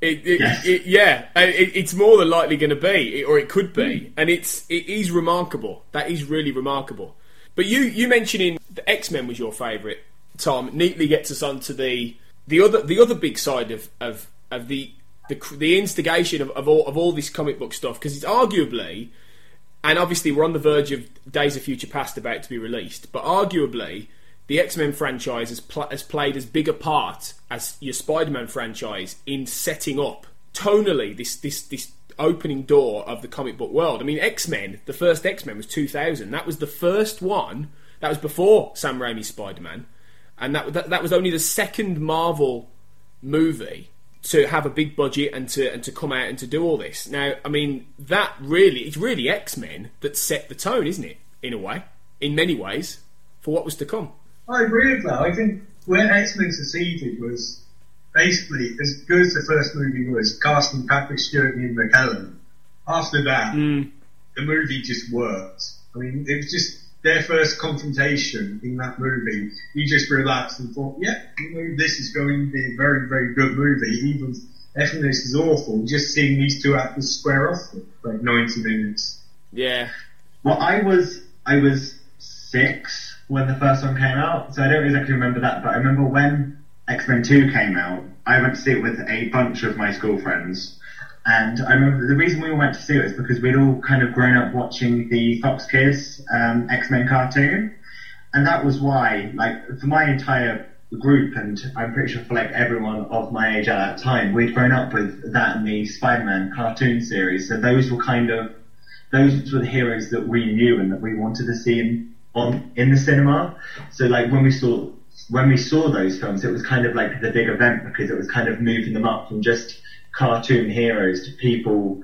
It, it, it, yeah, it, it's more than likely going to be, or it could be, hmm. and it's it is remarkable. That is really remarkable. But you you mentioning the X Men was your favourite, Tom, neatly gets us onto the the other the other big side of of, of the, the the instigation of, of all of all this comic book stuff because it's arguably, and obviously we're on the verge of Days of Future Past about to be released, but arguably the X Men franchise has, pl- has played as big a part as your Spider Man franchise in setting up tonally this this this opening door of the comic book world. I mean, X Men, the first X Men was 2000. That was the first one. That was before Sam Raimi's Spider Man, and that, that that was only the second Marvel movie to have a big budget and to and to come out and to do all this. Now, I mean, that really it's really X Men that set the tone, isn't it? In a way, in many ways, for what was to come. I agree with that. I think where X Men succeeded was basically as good as the first movie was, casting Patrick Stewart and McKellen. After that, mm. the movie just worked. I mean, it was just their first confrontation in that movie. You just relaxed and thought, yeah, you know, this is going to be a very, very good movie. Even if this is awful, just seeing these two actors square off for like 90 minutes. Yeah. Well, I was I was six when the first one came out, so I don't exactly remember that. But I remember when X Men Two came out, I went to see it with a bunch of my school friends, and I remember the reason we all went to see it was because we'd all kind of grown up watching the Fox Kids um, X Men cartoon, and that was why, like, for my entire group, and I'm pretty sure for like everyone of my age at that time, we'd grown up with that and the Spider-Man cartoon series. So those were kind of those were the heroes that we knew and that we wanted to see in on in the cinema. So like when we saw when we saw those films, it was kind of like the big event because it was kind of moving them up from just cartoon heroes to people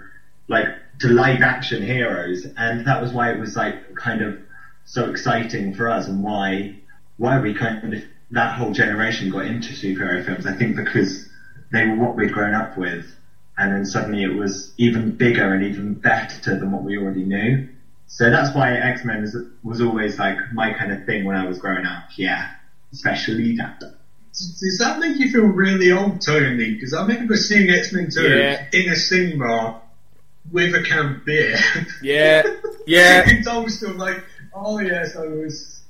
like to live action heroes, and that was why it was like kind of so exciting for us and why why we kind of that whole generation got into superhero films. I think because they were what we'd grown up with, and then suddenly it was even bigger and even better than what we already knew. So that's why X Men was, was always like my kind of thing when I was growing up. Yeah, especially that. Does that make you feel really old, Tony? Because I remember seeing X Men 2 Yeah. in a cinema with a can of beer. Yeah, yeah. and I was still like, oh yes, I was,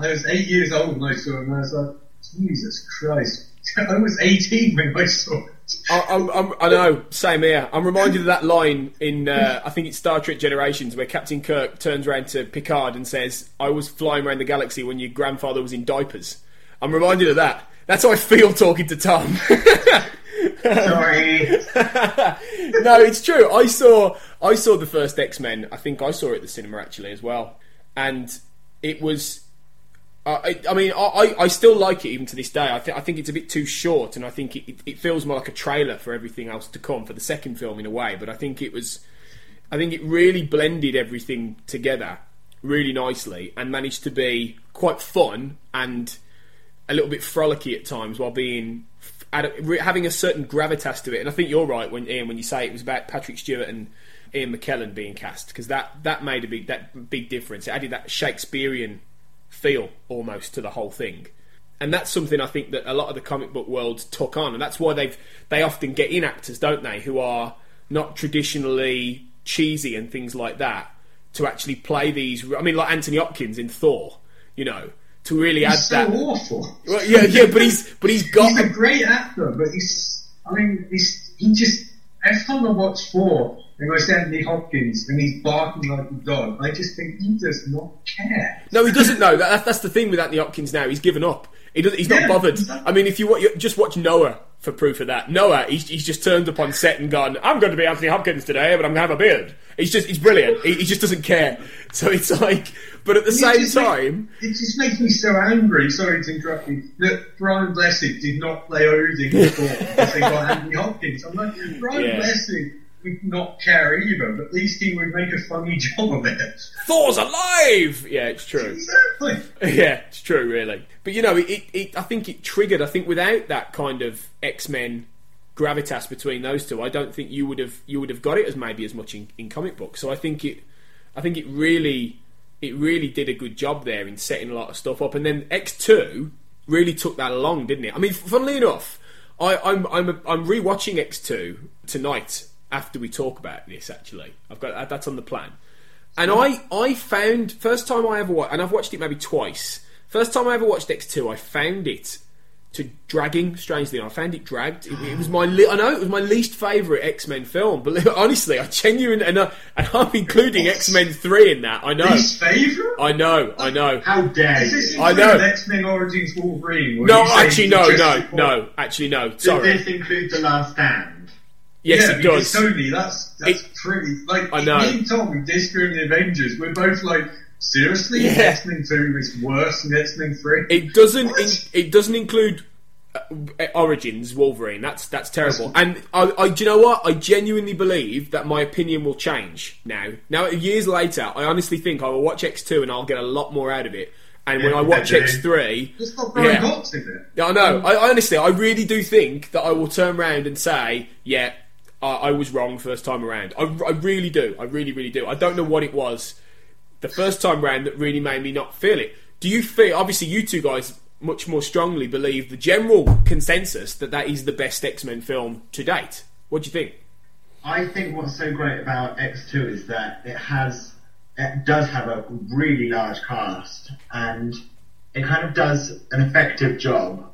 I was eight years old when I saw it, and I was like, Jesus Christ. I was 18 when I saw it. I, I'm, I'm, I know, same here. I'm reminded of that line in, uh, I think it's Star Trek Generations, where Captain Kirk turns around to Picard and says, I was flying around the galaxy when your grandfather was in diapers. I'm reminded of that. That's how I feel talking to Tom. Sorry. no, it's true. I saw I saw the first X Men. I think I saw it at the cinema actually as well, and it was. Uh, I, I mean, I, I still like it even to this day. I, th- I think it's a bit too short, and I think it, it, it feels more like a trailer for everything else to come for the second film in a way. But I think it was, I think it really blended everything together really nicely and managed to be quite fun and a little bit frolicky at times while being having a certain gravitas to it. And I think you're right when Ian when you say it was about Patrick Stewart and Ian McKellen being cast because that that made a big that big difference. It added that Shakespearean feel almost to the whole thing. And that's something I think that a lot of the comic book world took on, and that's why they've they often get in actors, don't they, who are not traditionally cheesy and things like that to actually play these. I mean, like Anthony Hopkins in Thor, you know, to really He's add so that. awful. Well, yeah, yeah, but he's but he's got. He's a great actor, but he's. I mean, he's he just. Every time I watch Thor and I see Anthony Hopkins and he's barking like a dog, I just think he does not care. No, he doesn't know. That, that's the thing with Anthony Hopkins now. He's given up. He does, he's not Yeah, bothered. exactly. I mean, if you, you just watch Noah for proof of that. Noah, he's, he's just turned up on set and gone, I'm going to be Anthony Hopkins today, but I'm going to have a beard. He's just, he's brilliant. He, he just doesn't care. So it's like, but at the It same just make- time, it just makes me so angry. Sorry to interrupt you. That Brian Blessed did not play Odin before because they got Anthony Hopkins. I'm like, Brian Yeah. Blessed would not care either, but at least he would make a funny job of it. Thor's alive! Yeah, it's true. Exactly. yeah, it's true, really. But you know, it, it, it, I think it triggered. I think without that kind of X Men gravitas between those two, I don't think you would have you would have got it as maybe as much in, in comic books. So I think it, I think it really, it really did a good job there in setting a lot of stuff up. And then X two really took that along, didn't it? I mean, funnily enough, I, I'm I'm I'm rewatching X two tonight after we talk about this. Actually, I've got that's on the plan. And I, I found first time I ever watched, and I've watched it maybe twice. First time I ever watched X two, I found it to dragging. Strangely, I found it dragged. It, it was my, le- I know it was my least favourite X Men film. But honestly, I genuinely, and, I, and I'm including X Men three in that. I know, Least favourite? I know, I know. How dare you? I know. X Men Origins Wolverine? No, actually, no, no, no. Actually, no. Does Sorry. this include The Last Stand? Yes, yeah, it because does. Tony, that's that's It- pretty. Like I know. me and Tom with Disco and the Avengers, we're both like, seriously, Yeah. X Men Two is worse than X Men Three. It doesn't. In, it doesn't include uh, Origins Wolverine. That's that's terrible. And I, I, do you know what? I genuinely believe that my opinion will change now. Now, years later, I honestly think I will watch X two and I'll get a lot more out of it. And when I watch. X three, It's not Yeah. Is it? yeah, I know. I, I honestly, I really do think that I will turn around and say, yeah, I, I was wrong first time around. I, I really do. I really, really do. I don't know what it was the first time round that really made me not feel it. Do you feel? Obviously, you two guys much more strongly believe the general consensus that that is the best X Men film to date. What do you think? I think what's so great about X2 is that it has, it does have a really large cast, and it kind of does an effective job.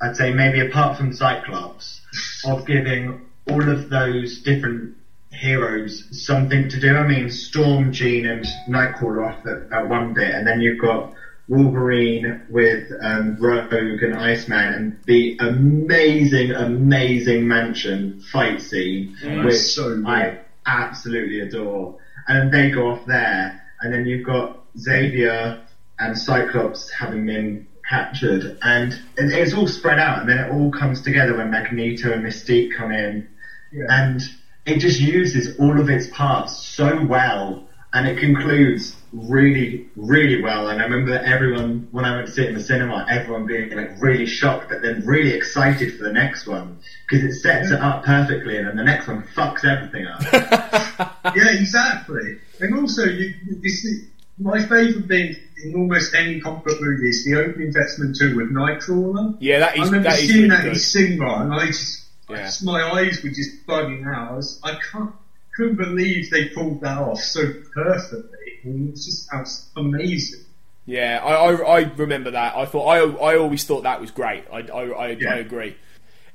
I'd say maybe apart from Cyclops, of giving all of those different heroes something to do. I mean, Storm, Jean, and Nightcrawler off at, at one bit, and then you've got Wolverine with um, Rogue and Iceman, and the amazing, amazing mansion fight scene, which so. I absolutely adore. And they go off there, and then you've got Xavier and Cyclops having been captured, and it's all spread out, and then it all comes together when Magneto and Mystique come in, Yeah. and it just uses all of its parts so well, and it concludes really, really well. And I remember everyone, when I went to see it in the cinema, everyone being like really shocked, but then really excited for the next one because it sets it up perfectly, and then the next one fucks everything up. yeah, exactly. And also, you, see, my favourite thing in almost any comic book movie is the opening X Men Two with Nightcrawler. Yeah, that I remember that is seeing really that in good. cinema, and I just, Yeah. just- my eyes were just bugging out. I, was, I can't, couldn't believe they pulled that off so perfectly. I mean, it's just amazing. Yeah, I, I, I remember that. I thought I, I always thought that was great. I, I, I, Yeah. I agree.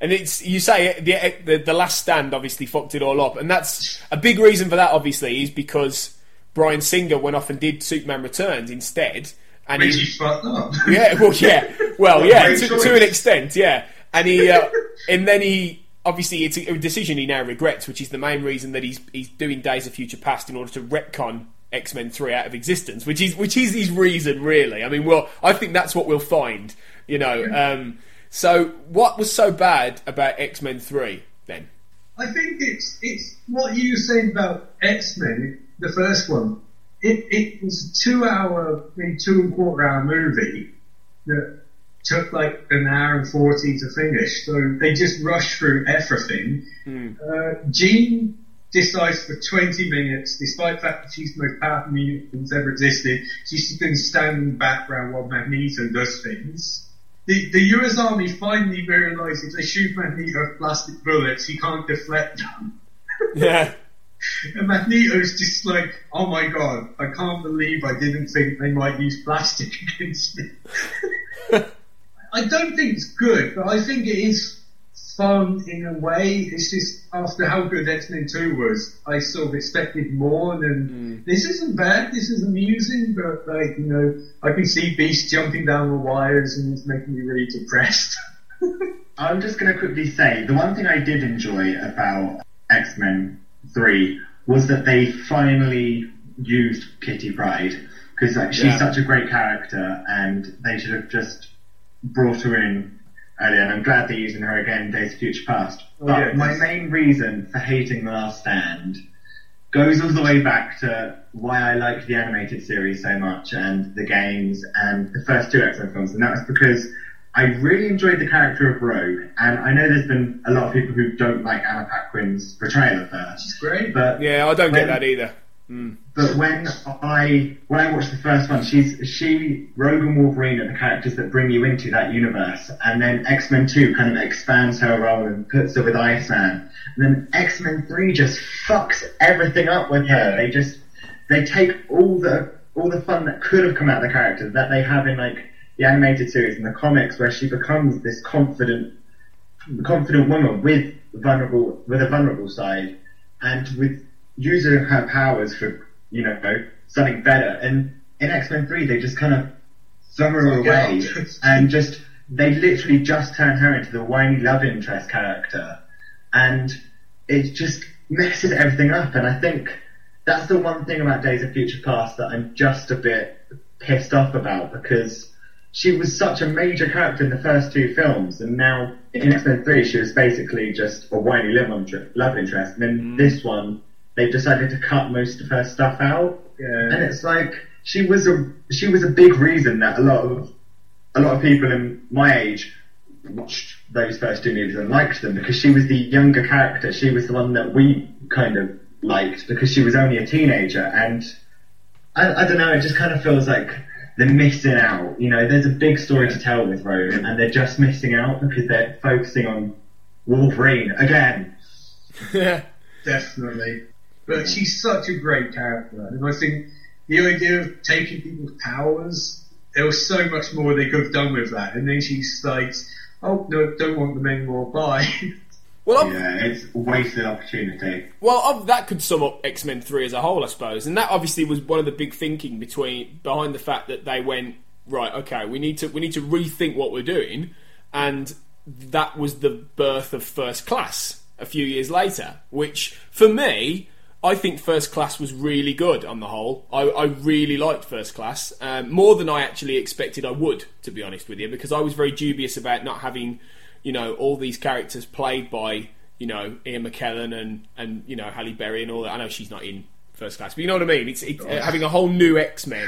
And it's you say the, the the last stand obviously fucked it all up, and that's a big reason for that. Obviously, is because Bryan Singer went off and did Superman Returns instead, and Which he, he fucked up. yeah, well, yeah, well, yeah, to, to an extent, yeah. And he, uh, and then he, obviously, it's a, decision he now regrets, which is the main reason that he's he's doing Days of Future Past in order to retcon X Men Three out of existence, which is which is his reason, really. I mean, well, I think that's what we'll find, you know. Um, so, what was so bad about X Men Three then? I think it's it's what you were saying about X Men, the first one. It it was a two hour, maybe two and a quarter hour movie that took like an hour and forty to finish. So they just rushed through everything. Uh, Jean decides for 20 minutes, despite the fact that she's the most powerful mutant that's ever existed, she's just been standing in the background while Magneto does things. The, the US Army finally realises if they shoot Magneto with plastic bullets, he can't deflect them. Yeah, And Magneto's just like, oh my god, I can't believe I didn't think they might use plastic against me. I don't think it's good, but I think it is fun in a way. It's just after how good X Men Two was, I sort of expected more. And mm. this isn't bad. This is amusing, but like you know, I can see Beast jumping down the wires, and it's making me really depressed. I'm just going to quickly say the one thing I did enjoy about X Men 3 was that they finally used Kitty Pryde because like, she's Yeah. such a great character and they should have just brought her in earlier. And I'm glad they're using her again in Days of Future Past. Oh, But yeah, my main reason for hating The Last Stand goes all the way back to why I like the animated series so much and the games and the first two X-Men films, and that was because I really enjoyed the character of Rogue, and I know there's been a lot of people who don't like Anna Paquin's portrayal of her. It's great. But Yeah, I don't get that either. Hmm. But when I when I watched the first one, she's she Rogue and Wolverine are the characters that bring you into that universe, and then X Men Two kind of expands her role and puts her with Iceman, and then X Men Three just fucks everything up with her. They just they take all the all the fun that could have come out of the character that they have in like the animated series and the comics, where she becomes this confident confident woman with vulnerable with a vulnerable side. And with using her powers for you know something better. And in X-Men 3 they just kind of throw her away and just they literally just turn her into the whiny love interest character. And it just messes everything up. And I think that's the one thing about Days of Future Past that I'm just a bit pissed off about because she was such a major character in the first two films, and now in X-Men 3 she was basically just a whiny love inter- love interest, and in this one they've decided to cut most of her stuff out, and it's like she was a she was a big reason that a lot of a lot of people in my age watched those first two movies and liked them because she was the younger character. She was the one that we kind of liked because she was only a teenager, and I, I don't know. It just kind of feels like they're missing out. You know, there's a big story to tell with Rogue, and they're just missing out because they're focusing on Wolverine again. Yeah. Definitely. But she's such a great character, and I think the idea of taking people's powers, there was so much more they could have done with that, and then she's like, oh, no, don't want them anymore, bye. Well, I'm, Yeah, it's a wasted opportunity. Well, that could sum up X Men Three as a whole, I suppose, and that obviously was one of the big thinking between behind the fact that they went right. Okay, we need to we need to rethink what we're doing, and that was the birth of First Class a few years later. Which, for me, I think First Class was really good on the whole. I, I really liked First Class um, more than I actually expected I would, to be honest with you, because I was very dubious about not having, you know, all these characters played by you know, Ian McKellen and, and you know, Halle Berry and all that. I know she's not in first class, but you know what I mean? It's, it's uh, having a whole new X Men,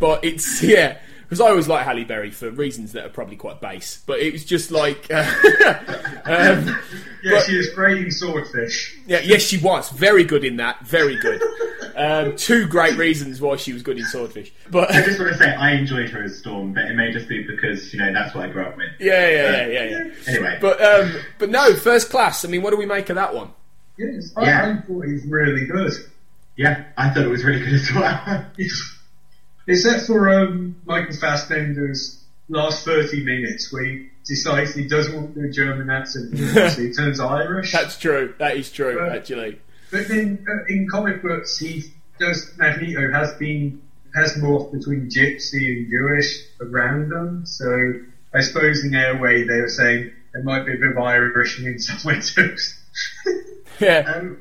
but it's, yeah, because I always like Halle Berry for reasons that are probably quite base, but it was just like, uh, um, yeah, but- she was great in Swordfish. yeah, yes, she was very good in that, very good. Um, two great reasons why she was good in Swordfish, but I just want to say I enjoyed her as Storm, but it may just be because you know that's what I grew up with. yeah, yeah, yeah, yeah, yeah. Anyway, But um, but no, first class. I mean, what do we make of that one? Yes, I, Yeah. I thought he was really good. yeah, I thought it was really good as well. Except for um, Michael Fassbender's last 30 minutes where he decides he doesn't want to do a German accent, so he turns Irish. That's true. That is true, Right. actually. But then uh, in comic books, he does Magneto has been has morphed between Gypsy and Jewish around them. So I suppose in their way they were saying there might be a bit of Irish in somewhere too. Yeah. Um,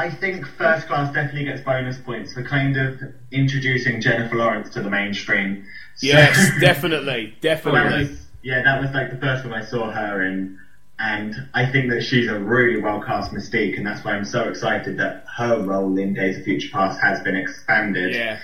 I think First Class definitely gets bonus points for kind of introducing Jennifer Lawrence to the mainstream. So- Yes, definitely, That definitely. was, yeah, that was like the first one I saw her in, and I think that she's a really well cast Mystique, and that's why I'm so excited that her role in Days of Future Past has been expanded. Yeah,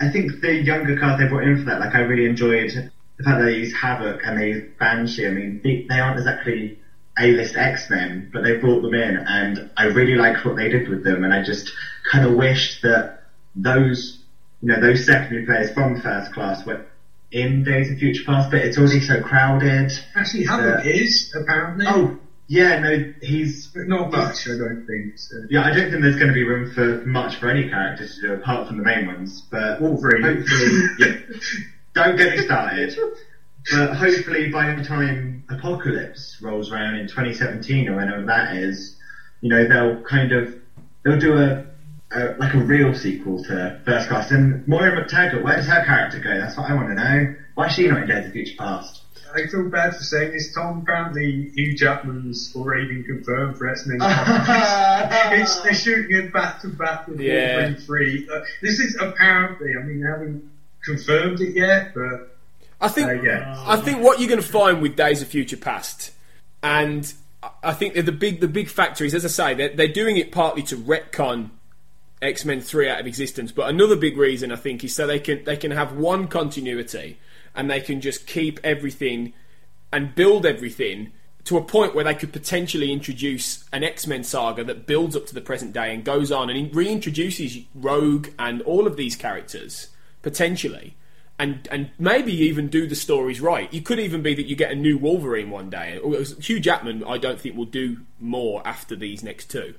I think the younger cast they brought in for that, like I really enjoyed the fact that they used Havoc and they used Banshee. I mean, they, they aren't exactly A-list X-Men, but they brought them in, and I really liked what they did with them, and I just kind of wished that those, you know, those secondary players from First Class were in Days of Future Past, but it's already so crowded. Actually, Havoc Yeah. Uh, is apparently. Oh, Yeah, no, he's but not much. I don't think. So. Yeah, I don't think there's going to be room for much for any characters to do apart from the main ones. But Wolverine. hopefully, yeah, don't get me started. But hopefully, by the time Apocalypse rolls around in 2017 or whenever that is, you know, they'll kind of they'll do a, a like a real sequel to First Class. And Moira MacTaggert, where does her character go? That's what I want to know. Why is she not in Days of Future Past? I feel bad for saying this, Tom. Apparently, Hugh Jackman's already been confirmed for X Men. it's they're shooting it back to back with Yeah. Wolverine three. Uh, this is apparently. I mean, they haven't confirmed it yet, but I think uh. I think what you're going to find with Days of Future Past, and I- think that the big the big factor is, as I say, they're, they're doing it partly to retcon X Men Three out of existence, but another big reason I think is so they can they can have one continuity and they can just keep everything and build everything to a point where they could potentially introduce an X Men saga that builds up to the present day and goes on and reintroduces Rogue and all of these characters potentially, and and maybe even do the stories right. It could even be that you get a new Wolverine one day. Hugh Jackman, I don't think will do more after these next two.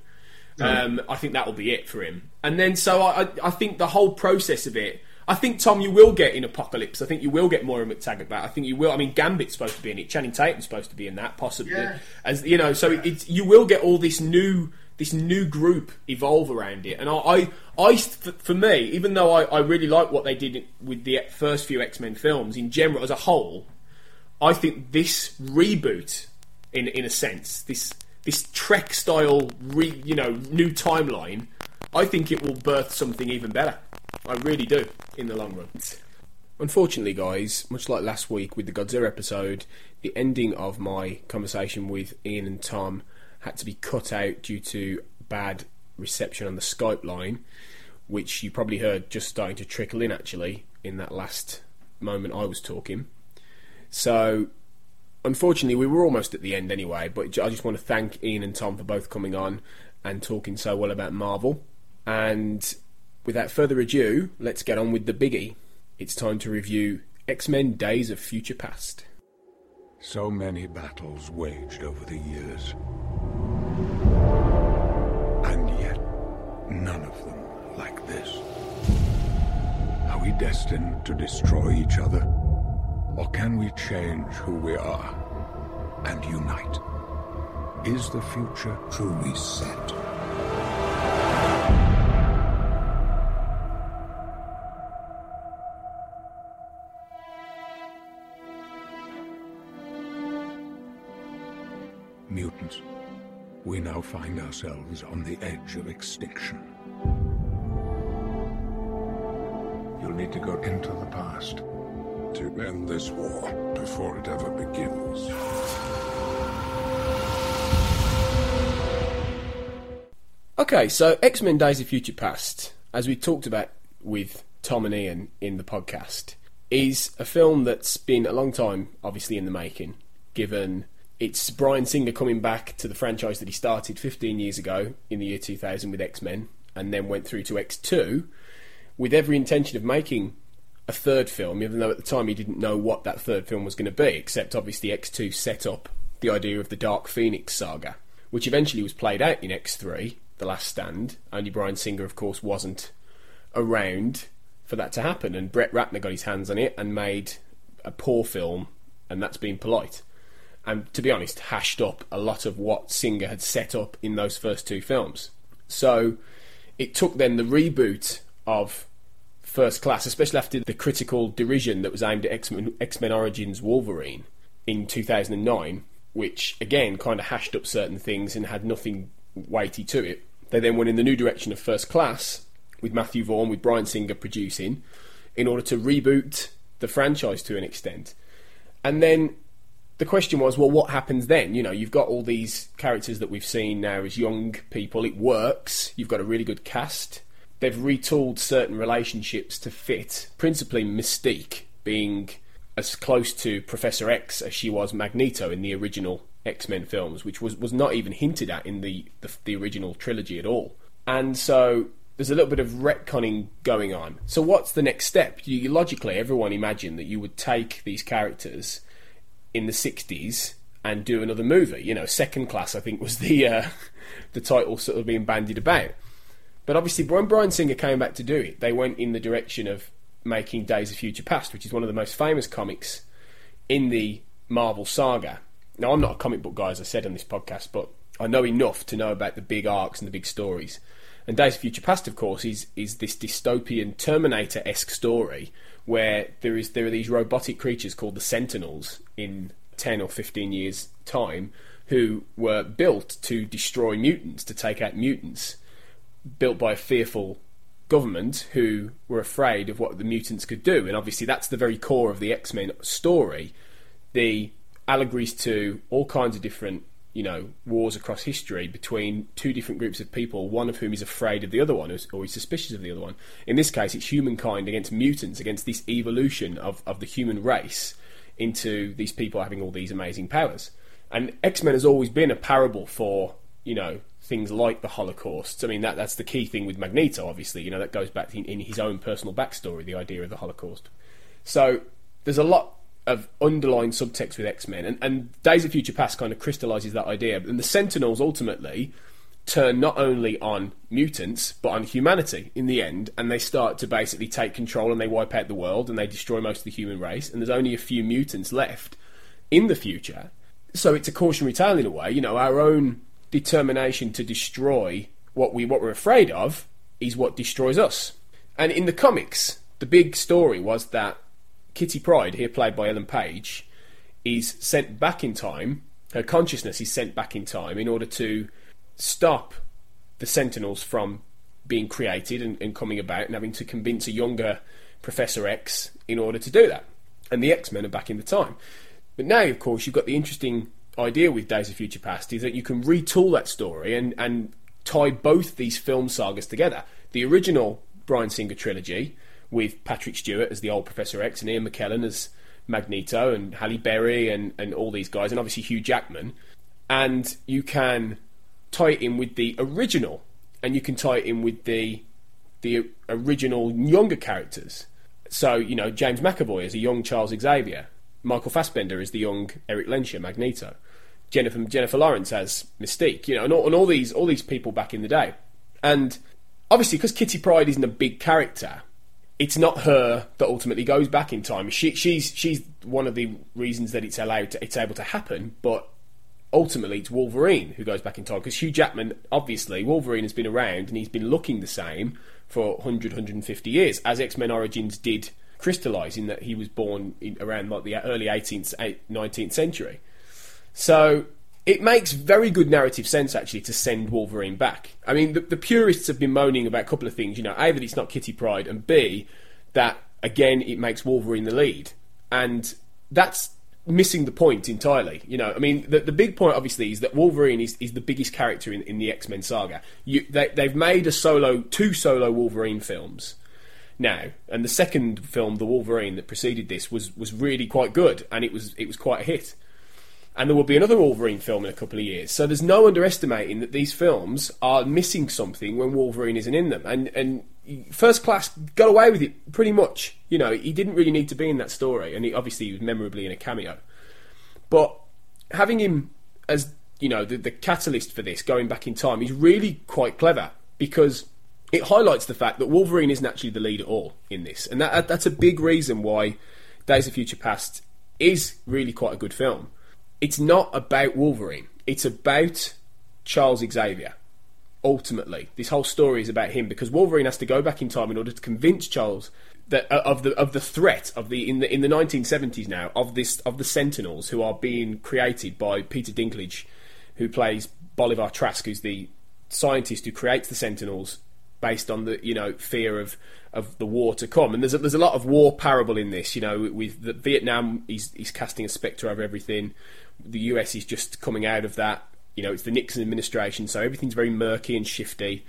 Um, I think that will be it for him. And then, so I, I- think the whole process of it. I think Tom, you will get in Apocalypse. I think you will get Moira MacTaggert back. I think you will. I mean, Gambit's supposed to be in it. Channing Tatum's supposed to be in that, possibly. Yeah. As you know, so it's you will get all this new this new group evolve around it. And I, I, I for, me, even though I, I really like what they did with the first few X Men films in general as a whole, I think this reboot, in in a sense, this this Trek style, re, you know, new timeline, I think it will birth something even better. I really do in the long run. Unfortunately, guys, much like last week with the Godzilla episode, the ending of my conversation with Ian and Tom had to be cut out due to bad reception on the Skype line, which you probably heard just starting to trickle in actually in that last moment I was talking. So, unfortunately, we were almost at the end anyway, but I just want to thank Ian and Tom for both coming on and talking so well about Marvel. And without further ado, let's get on with the biggie. It's time to review X Men Days of Future Past. So many battles waged over the years. And yet, none of them like this. Are we destined to destroy each other? Or can we change who we are and unite? Is the future truly set? We now find ourselves on the edge of extinction. You'll need to go into the past to end this war before it ever begins. Okay, so X Men Days of Future Past, as we talked about with Tom and Ian in the podcast, is a film that's been a long time, obviously, in the making, given it's Bryan Singer coming back to the franchise that he started 15 years ago in the year 2000 with X Men, and then went through to X2 with every intention of making a third film, even though at the time he didn't know what that third film was going to be, except obviously X2 set up the idea of the Dark Phoenix saga, which eventually was played out in X3, The Last Stand. Only Bryan Singer, of course, wasn't around for that to happen, and Brett Ratner got his hands on it and made a poor film, and that's being polite. And to be honest, hashed up a lot of what Singer had set up in those first two films. So it took then the reboot of First Class, especially after the critical derision that was aimed at X-Men, X-Men Origins Wolverine in 2009, which again kind of hashed up certain things and had nothing weighty to it. They then went in the new direction of First Class with Matthew Vaughn, with Bryan Singer producing, in order to reboot the franchise to an extent. And then the question was, well, what happens then? You know, you've got all these characters that we've seen now as young people. It works. You've got a really good cast. They've retooled certain relationships to fit, principally Mystique being as close to Professor X as she was Magneto in the original X Men films, which was, was not even hinted at in the, the the original trilogy at all. And so there's a little bit of retconning going on. So what's the next step? You, logically, everyone imagined that you would take these characters in the 60s and do another movie. You know, Second Class, I think, was the uh, the title sort of being bandied about. But obviously, when Bryan Singer came back to do it, they went in the direction of making Days of Future Past, which is one of the most famous comics in the Marvel saga. Now, I'm not a comic book guy, as I said on this podcast, but I know enough to know about the big arcs and the big stories. And Days of Future Past, of course, is is this dystopian Terminator esque story where there is there are these robotic creatures called the Sentinels in ten or fifteen years' time who were built to destroy mutants, to take out mutants, built by a fearful government who were afraid of what the mutants could do. And obviously, that's the very core of the X Men story. The allegories to all kinds of different you know, wars across history between two different groups of people, one of whom is afraid of the other one or is suspicious of the other one. In this case, it's humankind against mutants, against this evolution of, of the human race into these people having all these amazing powers. And X Men has always been a parable for, you know, things like the Holocaust. I mean, that that's the key thing with Magneto, obviously. You know, that goes back in, in his own personal backstory, the idea of the Holocaust. So there's a lot of underlying subtext with X Men, and, and Days of Future Past kind of crystallizes that idea. And the Sentinels ultimately turn not only on mutants but on humanity in the end, and they start to basically take control and they wipe out the world and they destroy most of the human race. And there's only a few mutants left in the future, so it's a cautionary tale in a way. You know, our own determination to destroy what we what we're afraid of is what destroys us. And in the comics, the big story was that Kitty Pryde, here played by Ellen Page, is sent back in time. Her consciousness is sent back in time in order to stop the Sentinels from being created and, and coming about and having to convince a younger Professor X in order to do that. And the X Men are back in the time. But now, of course, you've got the interesting idea with Days of Future Past is that you can retool that story and, and tie both these film sagas together. The original Bryan Singer trilogy, with Patrick Stewart as the old Professor X and Ian McKellen as Magneto and Halle Berry and, and all these guys, and obviously Hugh Jackman. And you can tie it in with the original, and you can tie it in with the the original younger characters. So you know James McAvoy as a young Charles Xavier, Michael Fassbender as the young Eric Lehnsherr Magneto, Jennifer Jennifer Lawrence as Mystique. You know, and all, and all these all these people back in the day, and obviously because Kitty Pryde isn't a big character, it's not her that ultimately goes back in time. She, she's she's one of the reasons that it's allowed to, it's able to happen, but ultimately it's Wolverine who goes back in time because Hugh Jackman obviously Wolverine has been around and he's been looking the same for 100 150 years as X-Men Origins did crystallize in that he was born in, around like the early 18th 19th century. So it makes very good narrative sense actually to send Wolverine back. I mean, the, the, purists have been moaning about a couple of things. You know, a that it's not Kitty Pryde, and b that again it makes Wolverine the lead, and that's missing the point entirely. You know, I mean, the, the big point obviously is that Wolverine is, is the biggest character in, in the X Men saga. You, they, they've made a solo, two solo Wolverine films now, and the second film, the Wolverine that preceded this, was was really quite good, and it was it was quite a hit and there will be another Wolverine film in a couple of years. So there's no underestimating that these films are missing something when Wolverine isn't in them. And and First Class got away with it pretty much. You know, he didn't really need to be in that story, and he obviously he was memorably in a cameo. But having him as you know the, the catalyst for this, going back in time, is really quite clever because it highlights the fact that Wolverine isn't actually the lead at all in this, and that that's a big reason why Days of Future Past is really quite a good film it's not about Wolverine. It's about Charles Xavier. Ultimately, this whole story is about him because Wolverine has to go back in time in order to convince Charles that uh, of the of the threat of the in the in the 1970s now of this of the Sentinels who are being created by Peter Dinklage, who plays Bolivar Trask, who's the scientist who creates the Sentinels based on the you know fear of of the war to come. And there's a, there's a lot of war parable in this. You know, with Vietnam, he's he's casting a spectre over everything the US is just coming out of that. You know, it's the Nixon administration, so everything's very murky and shifty.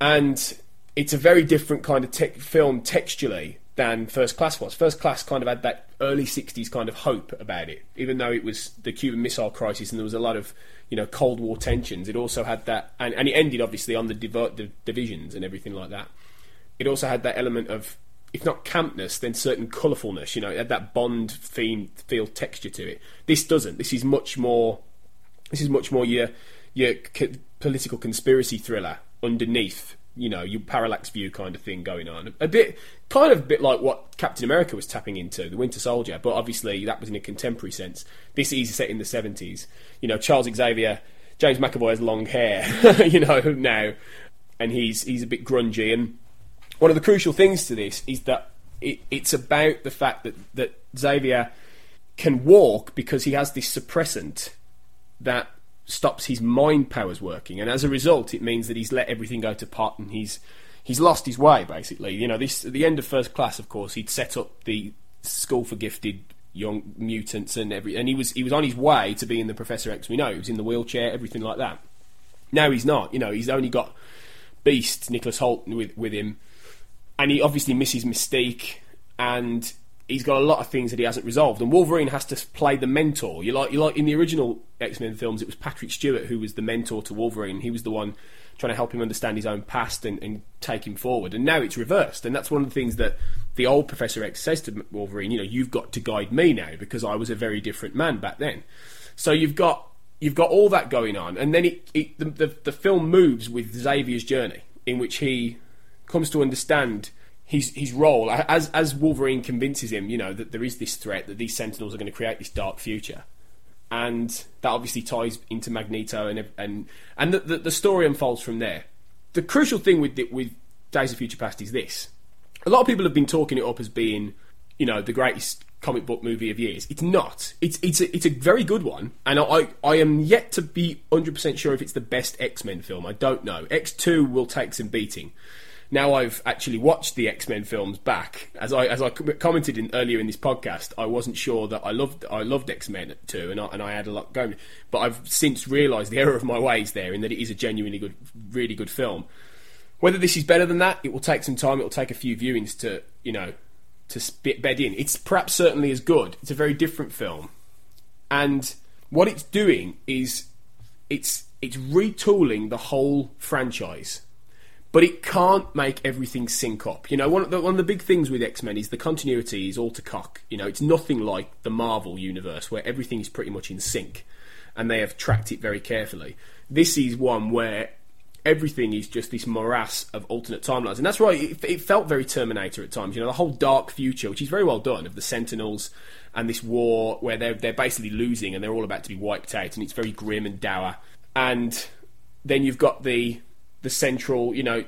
And it's a very different kind of te- film textually than First Class was. First Class kind of had that early 60s kind of hope about it, even though it was the Cuban Missile Crisis and there was a lot of, you know, Cold War tensions. It also had that, and, and it ended obviously on the, div- the divisions and everything like that. It also had that element of if not campness, then certain colourfulness. You know, it had that Bond theme feel texture to it. This doesn't. This is much more. This is much more your your c- political conspiracy thriller underneath. You know, your parallax view kind of thing going on. A bit, kind of a bit like what Captain America was tapping into, the Winter Soldier. But obviously, that was in a contemporary sense. This is set in the seventies. You know, Charles Xavier, James McAvoy has long hair. you know now, and he's he's a bit grungy and one of the crucial things to this is that it, it's about the fact that, that Xavier can walk because he has this suppressant that stops his mind powers working, and as a result, it means that he's let everything go to pot and he's he's lost his way. Basically, you know, this at the end of first class, of course, he'd set up the school for gifted young mutants and every, and he was he was on his way to being the Professor X we know. He was in the wheelchair, everything like that. Now he's not. You know, he's only got Beast, Nicholas Hoult with with him and he obviously misses Mystique, and he's got a lot of things that he hasn't resolved. And Wolverine has to play the mentor. You like, you like in the original X Men films, it was Patrick Stewart who was the mentor to Wolverine. He was the one trying to help him understand his own past and, and take him forward. And now it's reversed, and that's one of the things that the old Professor X says to Wolverine. You know, you've got to guide me now because I was a very different man back then. So you've got you've got all that going on, and then it, it the, the the film moves with Xavier's journey, in which he comes to understand his his role as as Wolverine convinces him, you know, that there is this threat that these Sentinels are going to create this dark future, and that obviously ties into Magneto and and and the, the, the story unfolds from there. The crucial thing with with Days of Future Past is this: a lot of people have been talking it up as being, you know, the greatest comic book movie of years. It's not. It's it's a, it's a very good one, and I I am yet to be hundred percent sure if it's the best X Men film. I don't know. X two will take some beating now I've actually watched the X Men films back, as I as I commented in, earlier in this podcast, I wasn't sure that I loved I loved X Men too, and I, and I had a lot going. But I've since realised the error of my ways there, in that it is a genuinely good, really good film. Whether this is better than that, it will take some time. It will take a few viewings to you know to bed in. It's perhaps certainly as good. It's a very different film, and what it's doing is it's it's retooling the whole franchise but it can't make everything sync up. You know, one of the, one of the big things with X Men is the continuity is all to cock. You know, it's nothing like the Marvel universe where everything is pretty much in sync, and they have tracked it very carefully. This is one where everything is just this morass of alternate timelines, and that's why it, it felt very Terminator at times. You know, the whole dark future, which is very well done, of the Sentinels and this war where they're they're basically losing and they're all about to be wiped out, and it's very grim and dour. And then you've got the the central, you know,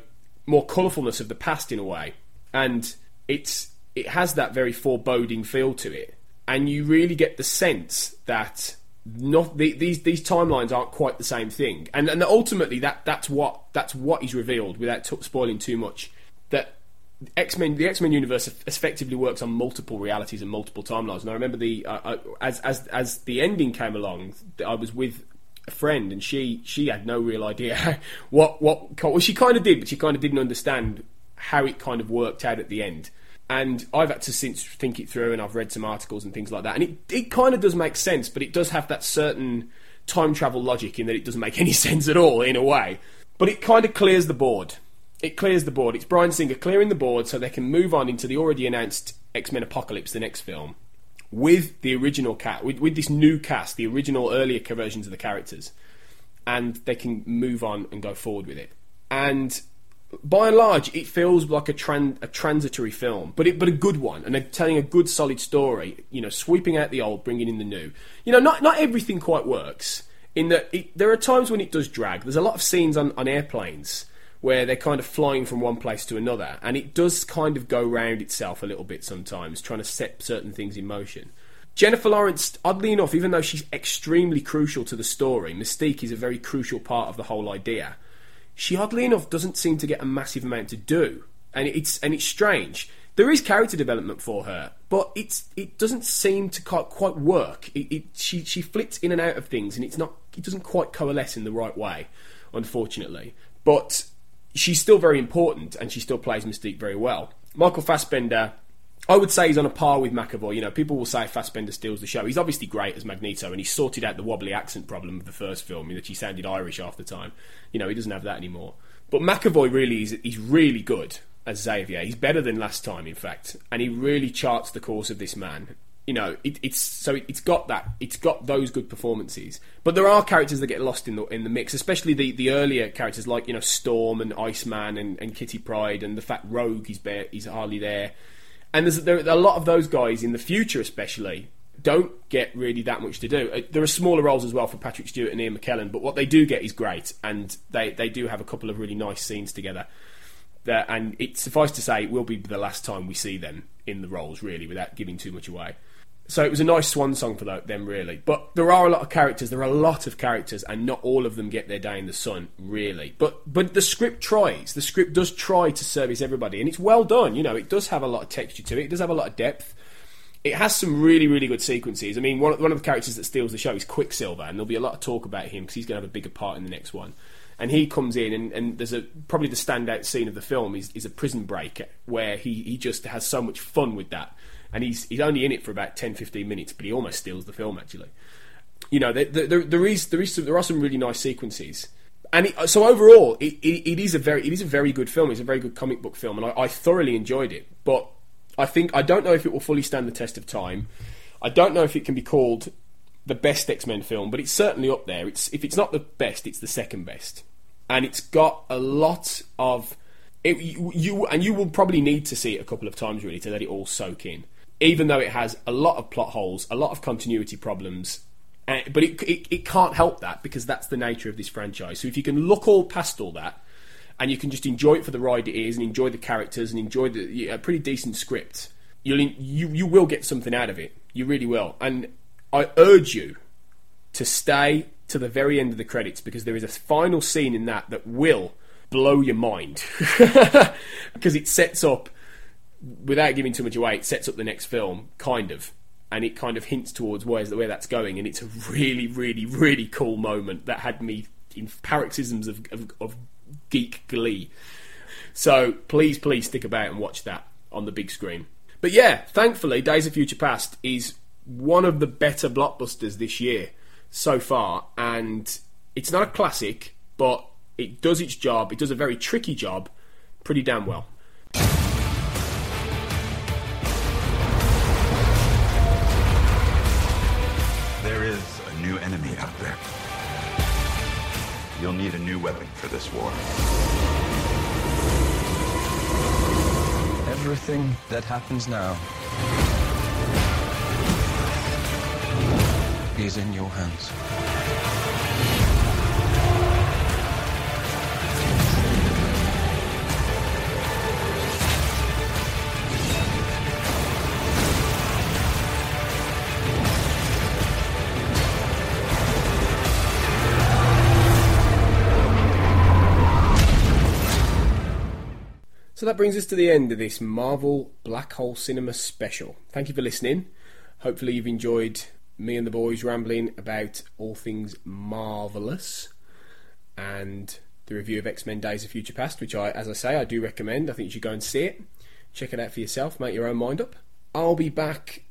more colourfulness of the past in a way, and it's it has that very foreboding feel to it, and you really get the sense that not the, these these timelines aren't quite the same thing, and and ultimately that that's what that's what is revealed without t- spoiling too much. That X Men, the X Men universe effectively works on multiple realities and multiple timelines. And I remember the uh, uh, as as as the ending came along, I was with a friend, and she she had no real idea what what well she kind of did, but she kind of didn't understand how it kind of worked out at the end. And I've had to since think it through, and I've read some articles and things like that, and it it kind of does make sense, but it does have that certain time travel logic in that it doesn't make any sense at all in a way. But it kind of clears the board. It clears the board. It's Bryan Singer clearing the board so they can move on into the already announced X Men Apocalypse, the next film, with the original cast, with, with this new cast, the original earlier versions of the characters, and they can move on and go forward with it. And by and large, it feels like a, a transitory film, but it, but a good one, and they're telling a good, solid story. You know, sweeping out the old, bringing in the new. You know, not not everything quite works. In that, it, there are times when it does drag. There's a lot of scenes on, on airplanes where they're kind of flying from one place to another, and it does kind of go round itself a little bit sometimes, trying to set certain things in motion. Jennifer Lawrence, oddly enough, even though she's extremely crucial to the story, Mystique is a very crucial part of the whole idea. She oddly enough doesn't seem to get a massive amount to do, and it's and it's strange. There is character development for her, but it's it doesn't seem to quite, work. It, it, she she flits in and out of things, and it's not it doesn't quite coalesce in the right way, unfortunately. But she's still very important and she still plays Mystique very well. Michael Fassbender, I would say he's on a par with McAvoy. You know, people will say Fassbender steals the show. He's obviously great as Magneto and he sorted out the wobbly accent problem of the first film in that he sounded Irish half the time. You know, he doesn't have that anymore. But McAvoy really is he's really good as Xavier. He's better than last time, in fact, and he really charts the course of this man. You know, it, it's so it's got that, it's got those good performances. But there are characters that get lost in the in the mix, especially the, the earlier characters like you know Storm and Iceman and, and Kitty Pryde and the fact Rogue is bare, he's hardly there. And there's there, a lot of those guys in the future, especially, don't get really that much to do. Uh, there are smaller roles as well for Patrick Stewart and Ian McKellen, but what they do get is great, and they, they do have a couple of really nice scenes together. And it suffice to say, it will be the last time we see them in the roles, really, without giving too much away. So it was a nice swan song for them, really. But there are a lot of characters. There are a lot of characters, and not all of them get their day in the sun, really. But but the script tries. The script does try to service everybody, and it's well done. You know, it does have a lot of texture to it. It does have a lot of depth it has some really, really good sequences. I mean, one, one of the characters that steals the show is Quicksilver, and there'll be a lot of talk about him because he's going to have a bigger part in the next one. And he comes in, and, and there's a probably the standout scene of the film is, is a prison break where he, he just has so much fun with that. And he's he's only in it for about 10, 15 minutes, but he almost steals the film actually. You know, there, there, there is there is there are some really nice sequences and it, so overall, it, it, it is a very it is a very good film. It's a very good comic book film, and I, I, thoroughly enjoyed it. But I think I don't know if it will fully stand the test of time. I don't know if it can be called the best X Men film, but it's certainly up there. It's if it's not the best, it's the second best, and it's got a lot of it, you, you and you will probably need to see it a couple of times really to let it all soak in. Even though it has a lot of plot holes, a lot of continuity problems, uh, but it, it, it can't help that because that's the nature of this franchise. So if you can look all past all that and you can just enjoy it for the ride it is, and enjoy the characters, and enjoy the a pretty decent script. You'll you you will get something out of it. You really will. And I urge you to stay to the very end of the credits because there is a final scene in that that will blow your mind because it sets up without giving too much away it sets up the next film kind of and it kind of hints towards where that's going and it's a really really really cool moment that had me in paroxysms of, of, of geek glee. So please, please stick about and watch that on the big screen. But yeah, thankfully, Days of Future Past is one of the better blockbusters this year so far, and it's not a classic, but it does its job. It does a very tricky job, pretty damn well. There is a new enemy out there. You'll need a new weapon for this war. Everything that happens now is in your hands. So that brings us to the end of this Marvel Black Hole Cinema special. Thank you for listening. Hopefully, you've enjoyed me and the boys rambling about all things marvelous and the review of X Men Days of Future Past, which I, as I say, I do recommend. I think you should go and see it. Check it out for yourself, make your own mind up. I'll be back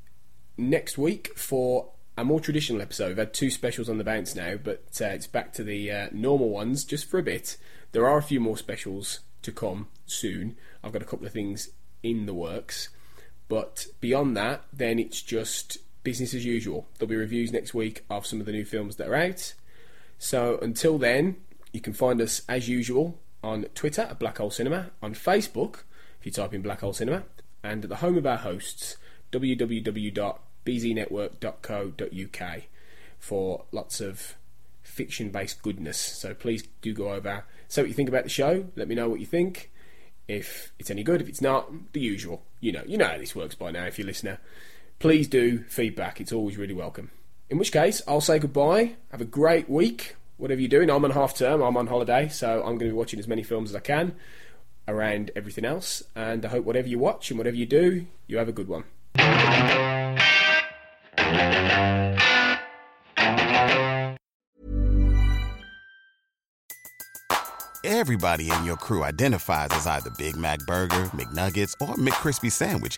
next week for a more traditional episode. We've had two specials on the bounce now, but uh, it's back to the uh, normal ones just for a bit. There are a few more specials to come soon. I've got a couple of things in the works. But beyond that, then it's just business as usual. There'll be reviews next week of some of the new films that are out. So until then, you can find us as usual on Twitter at Black Hole Cinema, on Facebook, if you type in Black Hole Cinema, and at the home of our hosts, www.bznetwork.co.uk, for lots of fiction based goodness. So please do go over, say what you think about the show, let me know what you think. If it's any good, if it's not, the usual. You know, you know how this works by now if you're a listener. Please do feedback, it's always really welcome. In which case, I'll say goodbye. Have a great week, whatever you're doing. I'm on half term, I'm on holiday, so I'm going to be watching as many films as I can around everything else. And I hope whatever you watch and whatever you do, you have a good one. Everybody in your crew identifies as either Big Mac Burger, McNuggets, or McCrispy Sandwich.